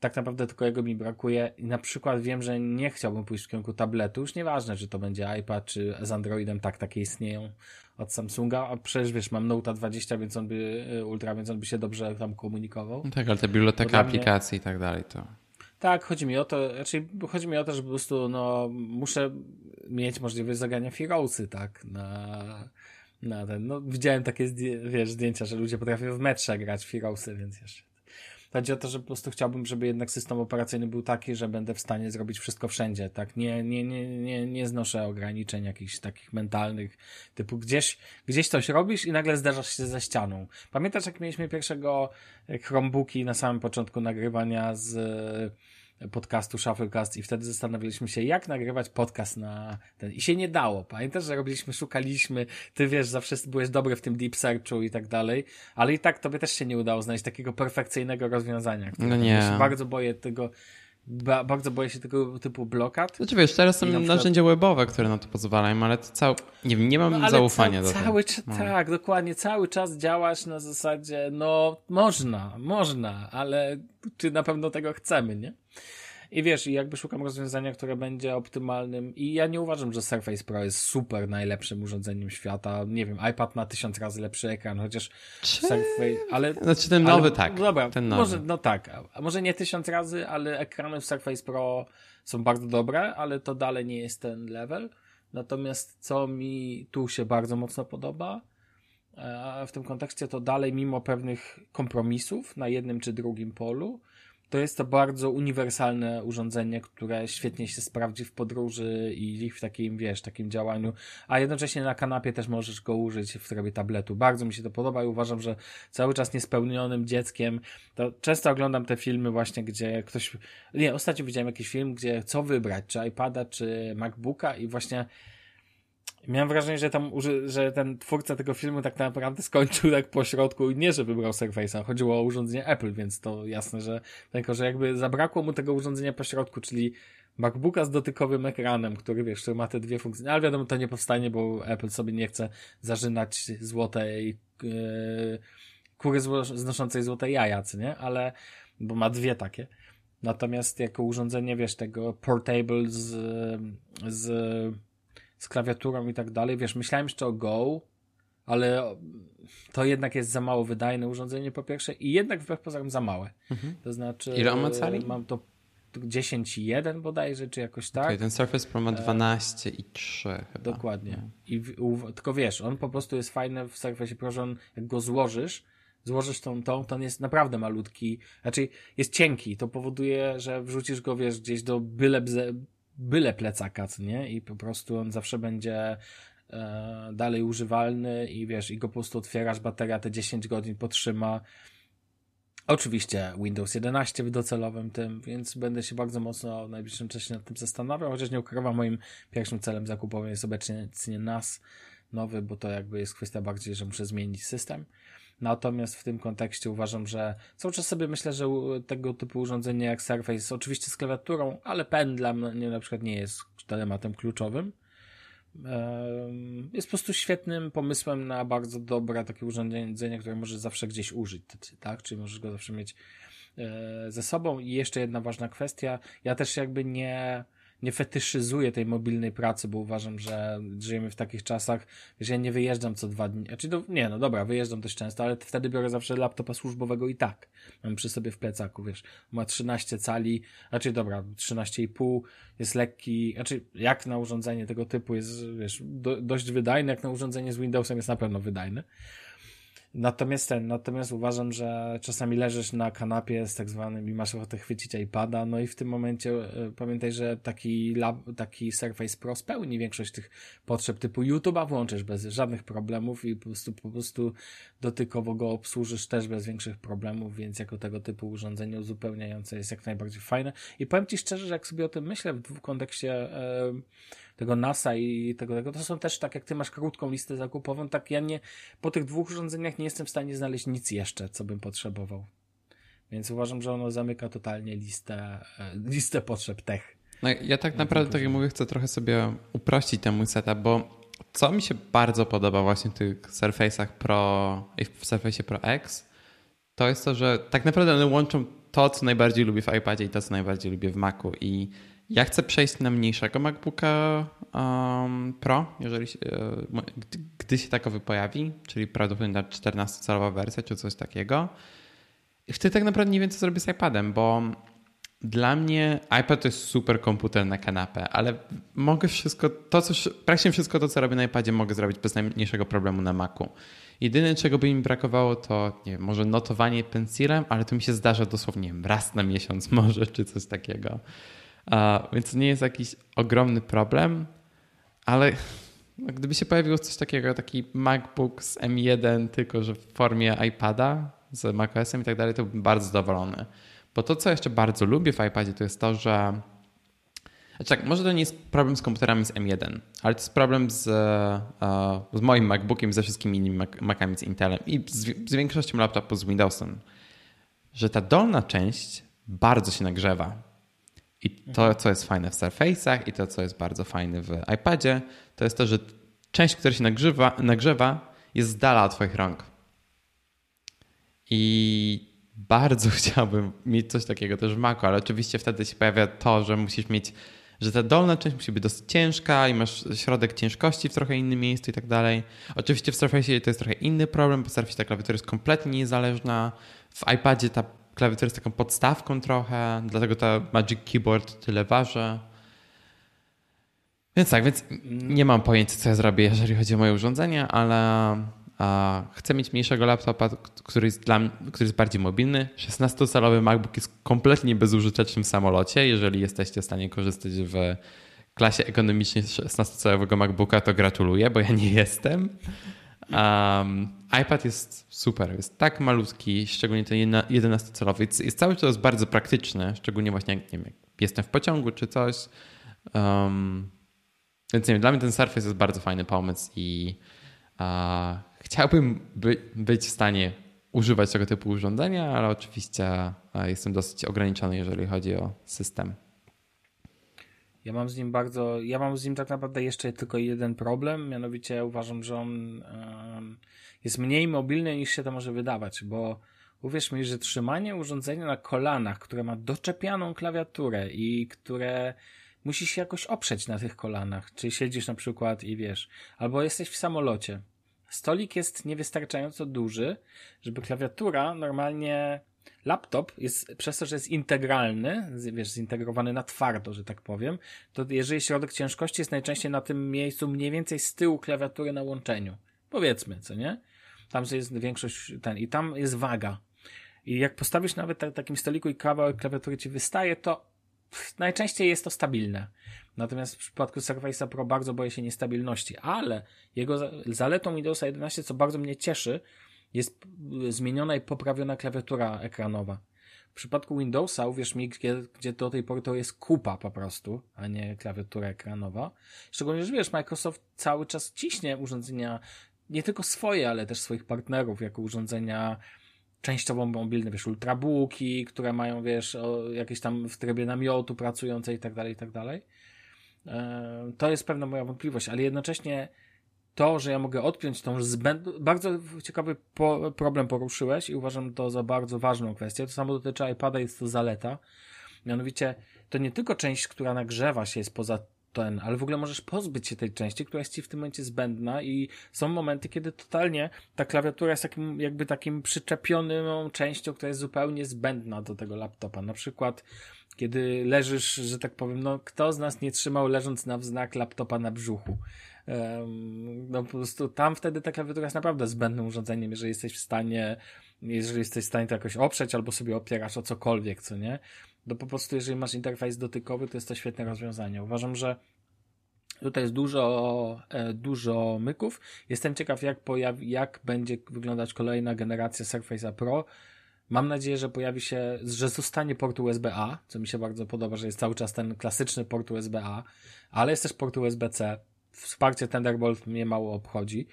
tak naprawdę tylko jego mi brakuje i na przykład wiem, że nie chciałbym pójść w kierunku tabletu, już nieważne, czy to będzie iPad, czy z Androidem, tak, takie istnieją od Samsunga, a przecież wiesz, mam Note 20, więc on by, y, Ultra, więc on by się dobrze tam komunikował. No tak, ale te biblioteka aplikacji mnie... i tak dalej, to... Tak, chodzi mi o to, znaczy chodzi mi o to, że po prostu no, muszę mieć możliwość zagrania Heroesy, tak, na, na ten, no widziałem takie, wiesz, zdjęcia, że ludzie potrafią w metrze grać w Heroesy, więc jeszcze Chodzi o to, że po prostu chciałbym, żeby jednak system operacyjny był taki, że będę w stanie zrobić wszystko wszędzie, tak? Nie, nie, nie, nie, nie znoszę ograniczeń jakichś takich mentalnych, typu gdzieś, gdzieś coś robisz i nagle zderzasz się ze ścianą. Pamiętasz, jak mieliśmy pierwszego Chromebooki na samym początku nagrywania z podcastu Shufflecast i wtedy zastanawialiśmy się, jak nagrywać podcast na ten. I się nie dało. Pamiętasz, że robiliśmy, szukaliśmy, ty wiesz, zawsze byłeś dobry w tym deep searchu i tak dalej, ale i tak tobie też się nie udało znaleźć takiego perfekcyjnego rozwiązania. No nie. Ja się bardzo boję tego, ba bardzo boję się tego typu blokad. Znaczy wiesz, teraz są na przykład... narzędzia webowe, które na to pozwalają, ale to cały, nie wiem, nie mam no, zaufania ca do cały tego. No. Tak, dokładnie, cały czas działasz na zasadzie, no można, można, ale czy na pewno tego chcemy, nie? I wiesz, i jakby szukam rozwiązania, które będzie optymalnym i ja nie uważam, że Surface Pro jest super najlepszym urządzeniem świata. Nie wiem, iPad ma tysiąc razy lepszy ekran, chociaż Czy... Surface, ale... Znaczy ten nowy ale, tak. Dobra, ten nowy. może, no tak, a może nie tysiąc razy, ale ekrany w Surface Pro są bardzo dobre, ale to dalej nie jest ten level. Natomiast co mi tu się bardzo mocno podoba, e, w tym kontekście to dalej mimo pewnych kompromisów na jednym czy drugim polu, to jest to bardzo uniwersalne urządzenie, które świetnie się sprawdzi w podróży i w takim, wiesz, takim działaniu, a jednocześnie na kanapie też możesz go użyć w trybie tabletu. Bardzo mi się to podoba i uważam, że cały czas niespełnionym dzieckiem, to często oglądam te filmy właśnie, gdzie ktoś, nie, ostatnio widziałem jakiś film, gdzie co wybrać, czy iPada, czy MacBooka i właśnie Miałem wrażenie, że tam, że ten twórca tego filmu tak naprawdę skończył tak po środku i nie, że wybrał Surface'a. Chodziło o urządzenie Apple, więc to jasne, że tylko, że jakby zabrakło mu tego urządzenia po środku, czyli MacBooka z dotykowym ekranem, który wiesz, który ma te dwie funkcje. Ale wiadomo, to nie powstanie, bo Apple sobie nie chce zażynać złotej yy, kury znoszącej złote jaja, nie? Ale, bo ma dwie takie. Natomiast jako urządzenie, wiesz, tego portable z, z z klawiaturą i tak dalej. Wiesz, myślałem jeszcze o Go, ale to jednak jest za mało wydajne urządzenie po pierwsze i jednak wbrew pozorom za małe. Mhm. To znaczy... Ile on ma cali? Mam to 10,1 bodajże, czy jakoś tak. Okay, ten Surface Pro ma 12 i 3 chyba. Dokładnie. No. I u, tylko wiesz, on po prostu jest fajny w Surface Pro, że on jak go złożysz, złożysz tą, tą, to on jest naprawdę malutki, znaczy jest cienki, to powoduje, że wrzucisz go, wiesz, gdzieś do byle, byle plecaka, nie? I po prostu on zawsze będzie e, dalej używalny i wiesz, i go po prostu otwierasz, bateria te 10 godzin potrzyma. Oczywiście Windows 11 w docelowym tym, więc będę się bardzo mocno w najbliższym czasie nad tym zastanawiał, chociaż nie ukrywam, moim pierwszym celem zakupowym jest obecnie NAS nowy, bo to jakby jest kwestia bardziej, że muszę zmienić system. Natomiast w tym kontekście uważam, że cały czas sobie myślę, że tego typu urządzenie jak Surface, oczywiście z klawiaturą, ale pen dla mnie na przykład nie jest tematem kluczowym. Jest po prostu świetnym pomysłem na bardzo dobre takie urządzenie, które możesz zawsze gdzieś użyć, tak? Czyli możesz go zawsze mieć e, ze sobą. I jeszcze jedna ważna kwestia. Ja też jakby nie, nie fetyszyzuję tej mobilnej pracy, bo uważam, że żyjemy w takich czasach, że ja nie wyjeżdżam co dwa dni. Znaczy, do, nie, no dobra, wyjeżdżam dość często, ale wtedy biorę zawsze laptopa służbowego i tak. Mam przy sobie w plecaku, wiesz. Ma 13 cali, raczej dobra, 13,5, jest lekki, znaczy jak na urządzenie tego typu jest, wiesz, do, dość wydajny, jak na urządzenie z Windowsem jest na pewno wydajny. Natomiast ten, natomiast uważam, że czasami leżysz na kanapie z tak zwanym i masz ochotę chwycić iPada, no i w tym momencie y, pamiętaj, że taki lab, taki Surface Pro spełni większość tych potrzeb typu YouTube'a włączysz bez żadnych problemów i po prostu, po prostu dotykowo go obsłużysz też bez większych problemów, więc jako tego typu urządzenie uzupełniające jest jak najbardziej fajne. I powiem Ci szczerze, że jak sobie o tym myślę w kontekście yy, tego NASA i tego, tego, to są też tak, jak ty masz krótką listę zakupową, tak ja nie, po tych dwóch urządzeniach nie jestem w stanie znaleźć nic jeszcze, co bym potrzebował. Więc uważam, że ono zamyka totalnie listę, e, listę potrzeb tech. No, ja tak naprawdę, tak jak mówię, chcę trochę sobie uprościć ten mój setup, bo co mi się bardzo podoba właśnie w tych Surface'ach Pro i w Surface Pro X, to jest to, że tak naprawdę one łączą to, co najbardziej lubię w iPadzie i to, co najbardziej lubię w Macu i ja chcę przejść na mniejszego MacBooka um, Pro, jeżeli, e, gdy, gdy się takowy pojawi, czyli prawdopodobnie 14-calowa wersja czy coś takiego. Chcę tak naprawdę nie wiem, co zrobię z iPadem, bo dla mnie iPad to jest super komputer na kanapę, ale mogę wszystko, to co, praktycznie wszystko to, co robię na iPadzie mogę zrobić bez najmniejszego problemu na Macu. Jedyne, czego by mi brakowało, to nie wiem, może notowanie pensilem, ale to mi się zdarza dosłownie raz na miesiąc może, czy coś takiego. Więc nie jest jakiś ogromny problem, ale no, gdyby się pojawiło coś takiego, taki MacBook z M1, tylko że w formie iPada z macOSem i tak dalej, to bym bardzo zadowolony. Bo to, co jeszcze bardzo lubię w iPadzie, to jest to, że znaczy tak, może to nie jest problem z komputerami z M1, ale to jest problem z, e, z moim MacBookiem, ze wszystkimi innymi Macami z Intelem i z, z większością laptopów z Windowsem, że ta dolna część bardzo się nagrzewa. I to, co jest fajne w Surface'ach i to, co jest bardzo fajne w iPadzie, to jest to, że część, która się nagrzewa, nagrzewa jest z dala od Twoich rąk. I bardzo <laughs> chciałbym mieć coś takiego też w Macu, ale oczywiście wtedy się pojawia to, że musisz mieć, że ta dolna część musi być dosyć ciężka i masz środek ciężkości w trochę innym miejscu i tak dalej. Oczywiście w Surface to jest trochę inny problem, bo Surface ta klawiatura jest kompletnie niezależna. W iPadzie ta klawiatura jest taką podstawką trochę, dlatego ta Magic Keyboard tyle waży. Więc tak, więc nie mam pojęcia, co ja zrobię, jeżeli chodzi o moje urządzenia, ale chcę mieć mniejszego laptopa, który jest, dla który jest bardziej mobilny. 16-calowy MacBook jest kompletnie bezużytecznym samolocie. Jeżeli jesteście w stanie korzystać w klasie ekonomicznej 16-calowego MacBooka, to gratuluję, bo ja nie jestem. Um, iPad jest super, jest tak malutki, szczególnie ten 11-calowy. Jest, jest cały czas bardzo praktyczny, szczególnie właśnie jak, nie wiem, jestem w pociągu czy coś. Um, więc nie wiem, dla mnie ten Surface jest bardzo fajny pomysł i uh, chciałbym by, być w stanie używać tego typu urządzenia, ale oczywiście jestem dosyć ograniczony, jeżeli chodzi o system. Ja mam z nim bardzo, ja mam z nim tak naprawdę jeszcze tylko jeden problem, mianowicie ja uważam, że on um, jest mniej mobilny niż się to może wydawać, bo uwierz mi, że trzymanie urządzenia na kolanach, które ma doczepianą klawiaturę i które musisz się jakoś oprzeć na tych kolanach, czy siedzisz na przykład i wiesz, albo jesteś w samolocie. Stolik jest niewystarczająco duży, żeby klawiatura normalnie laptop jest przez to, że jest integralny, wiesz, zintegrowany na twardo, że tak powiem, to jeżeli środek ciężkości jest najczęściej na tym miejscu mniej więcej z tyłu klawiatury na łączeniu. Powiedzmy, co nie? Tam jest większość ten i tam jest waga. I jak postawisz nawet tak, takim stoliku i kawałek klawiatury ci wystaje, to najczęściej jest to stabilne. Natomiast w przypadku Surface'a Pro bardzo boję się niestabilności, ale jego zaletą Windowsa 11, co bardzo mnie cieszy, jest zmieniona i poprawiona klawiatura ekranowa. W przypadku Windowsa, uwierz mi, gdzie, gdzie do tej pory to jest kupa po prostu, a nie klawiatura ekranowa. Szczególnie, że wiesz, Microsoft cały czas ciśnie urządzenia, nie tylko swoje, ale też swoich partnerów, jako urządzenia częściowo mobilne, wiesz, ultrabooki, które mają, wiesz, jakieś tam w trybie namiotu pracujące i tak dalej, i tak dalej. E, to jest pewna moja wątpliwość, ale jednocześnie to, że ja mogę odpiąć tą zbędną, bardzo ciekawy po, problem poruszyłeś i uważam to za bardzo ważną kwestię. To samo dotyczy iPada, jest to zaleta. Mianowicie, to nie tylko część, która nagrzewa się jest poza ten, ale w ogóle możesz pozbyć się tej części, która jest ci w tym momencie zbędna i są momenty, kiedy totalnie ta klawiatura jest takim, jakby takim przyczepioną częścią, która jest zupełnie zbędna do tego laptopa. Na przykład, kiedy leżysz, że tak powiem, no kto z nas nie trzymał leżąc na wznak laptopa na brzuchu? no po prostu tam wtedy ta klawiatura jest naprawdę zbędnym urządzeniem, jeżeli jesteś w stanie, jeżeli jesteś w stanie to jakoś oprzeć albo sobie opierasz o cokolwiek, co nie? To po prostu jeżeli masz interfejs dotykowy, to jest to świetne rozwiązanie. Uważam, że Tutaj jest dużo, e, dużo myków. Jestem ciekaw, jak, pojawi, jak będzie wyglądać kolejna generacja Surface'a Pro. Mam nadzieję, że pojawi się, że zostanie port USB-A, co mi się bardzo podoba, że jest cały czas ten klasyczny port USB-A, ale jest też port USB-C wsparcie Thunderbolt mnie mało obchodzi,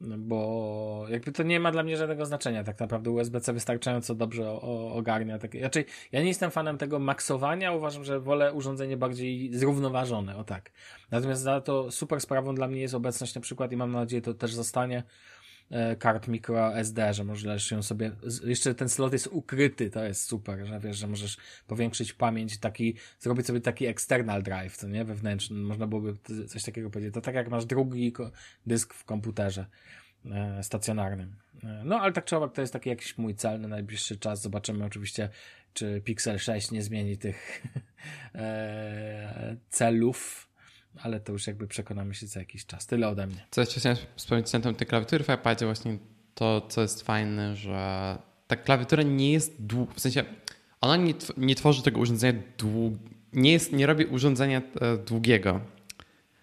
bo jakby to nie ma dla mnie żadnego znaczenia. Tak naprawdę USB-C wystarczająco dobrze ogarnia. Tak, raczej ja nie jestem fanem tego maksowania, uważam, że wolę urządzenie bardziej zrównoważone, o tak. Natomiast za to super sprawą dla mnie jest obecność na przykład i mam nadzieję to też zostanie kart micro SD, że możesz ją sobie, jeszcze ten slot jest ukryty, to jest super, że wiesz, że możesz powiększyć pamięć, taki, zrobić sobie taki external drive, co nie, wewnętrzny, można byłoby coś takiego powiedzieć. To tak jak masz drugi dysk w komputerze e, stacjonarnym. E, no, ale tak czy owak to jest taki jakiś mój cel na najbliższy czas. Zobaczymy oczywiście, czy Pixel 6 nie zmieni tych <laughs> celów ale to już jakby przekonamy się za jakiś czas. Tyle ode mnie. Co jeszcze chciałem wspomnieć na temat tej klawiatury w iPadzie, właśnie to, co jest fajne, że ta klawiatura nie jest długa, w sensie ona nie, nie tworzy tego urządzenia dług, nie, jest, nie robi urządzenia e, długiego.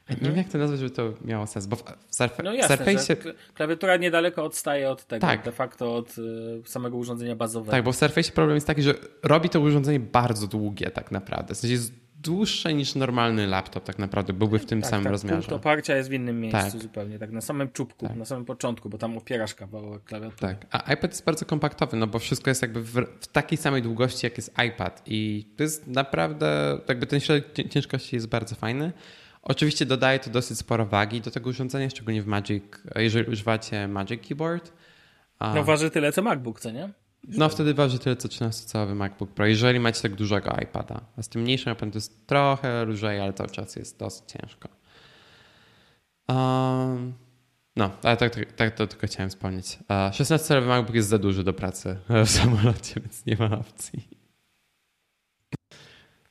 Nie wiem, jak to nazwać, żeby to miało sens, bo w, Surf No jasne, Surface... klawiatura niedaleko odstaje od tego, Tak. de facto od y, samego urządzenia bazowego. Tak, bo w Surface problem jest taki, że robi to urządzenie bardzo długie tak naprawdę. W sensie jest dłuższe niż normalny laptop tak naprawdę, byłby w tym tak, samym tak, rozmiarze. Punkt oparcia jest w innym miejscu Tak. zupełnie, tak na samym czubku, Tak. na samym początku, bo tam opierasz kawałek klawiatury. Tak, a iPad jest bardzo kompaktowy, no bo wszystko jest jakby w, w takiej samej długości, jak jest iPad i to jest naprawdę, jakby ten środek cię- ciężkości jest bardzo fajny. Oczywiście dodaje to dosyć sporo wagi do tego urządzenia, szczególnie w Magic, jeżeli używacie Magic Keyboard. No waży tyle co MacBook, co nie? No wtedy waży tyle co 13-calowy MacBook Pro, jeżeli macie tak dużego iPada. A z tym mniejszym iPadem to jest trochę lżej, ale cały czas jest dosyć ciężko. Um, no, ale tak, tak, tak to tylko chciałem wspomnieć. Uh, 16-calowy MacBook jest za duży do pracy <laughs> w samolocie, więc nie ma opcji.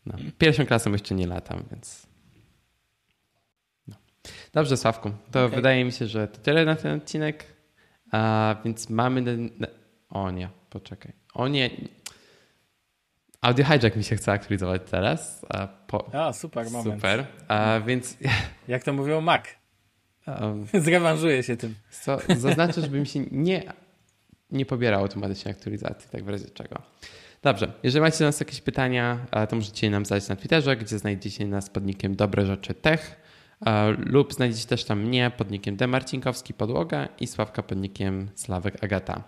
No, pierwszą klasą jeszcze nie latam, więc... No. Dobrze, Sławku, to Okej. wydaje mi się, że to tyle na ten odcinek, a więc mamy... Na, o nie, poczekaj. O nie. Audio Hijack mi się chce aktualizować teraz. A po, A, super moment. super. A więc <laughs> Jak to mówią Mac. um, <laughs> Zrewanżuję się tym. co, zaznaczę, żeby mi się nie, nie pobierało automatycznie aktualizacji, tak w razie czego. Dobrze, jeżeli macie do nas jakieś pytania, to możecie nam zadać na Twitterze, gdzie znajdziecie nas pod nickiem Dobre Rzeczy Tech lub znajdziecie też tam mnie pod nickiem Demarcinkowski Podłoga i Sławka pod nickiem Sławek Agata.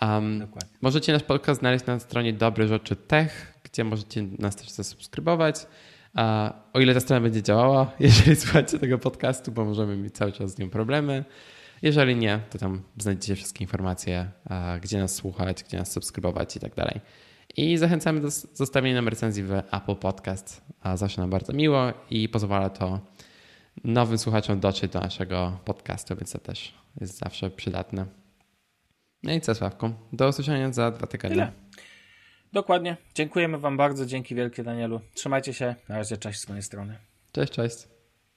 Um. Możecie nasz podcast znaleźć na stronie Dobre Rzeczy Tech, gdzie możecie nas też zasubskrybować. A o ile ta strona będzie działała, <laughs> jeżeli słuchacie tego podcastu, bo możemy mieć cały czas z nią problemy. Jeżeli nie, to tam znajdziecie wszystkie informacje, a, gdzie nas słuchać, gdzie nas subskrybować i tak dalej. I zachęcamy do zostawienia nam recenzji w Apple Podcast. A zawsze nam bardzo miło i pozwala to nowym słuchaczom dotrzeć do naszego podcastu, więc to też jest zawsze przydatne. No i co, Sławku? Do usłyszenia za dwa tygodnie. Tyle. Dokładnie. Dziękujemy Wam bardzo. Dzięki wielkie, Danielu. Trzymajcie się. Na razie, cześć z mojej strony. Cześć, cześć.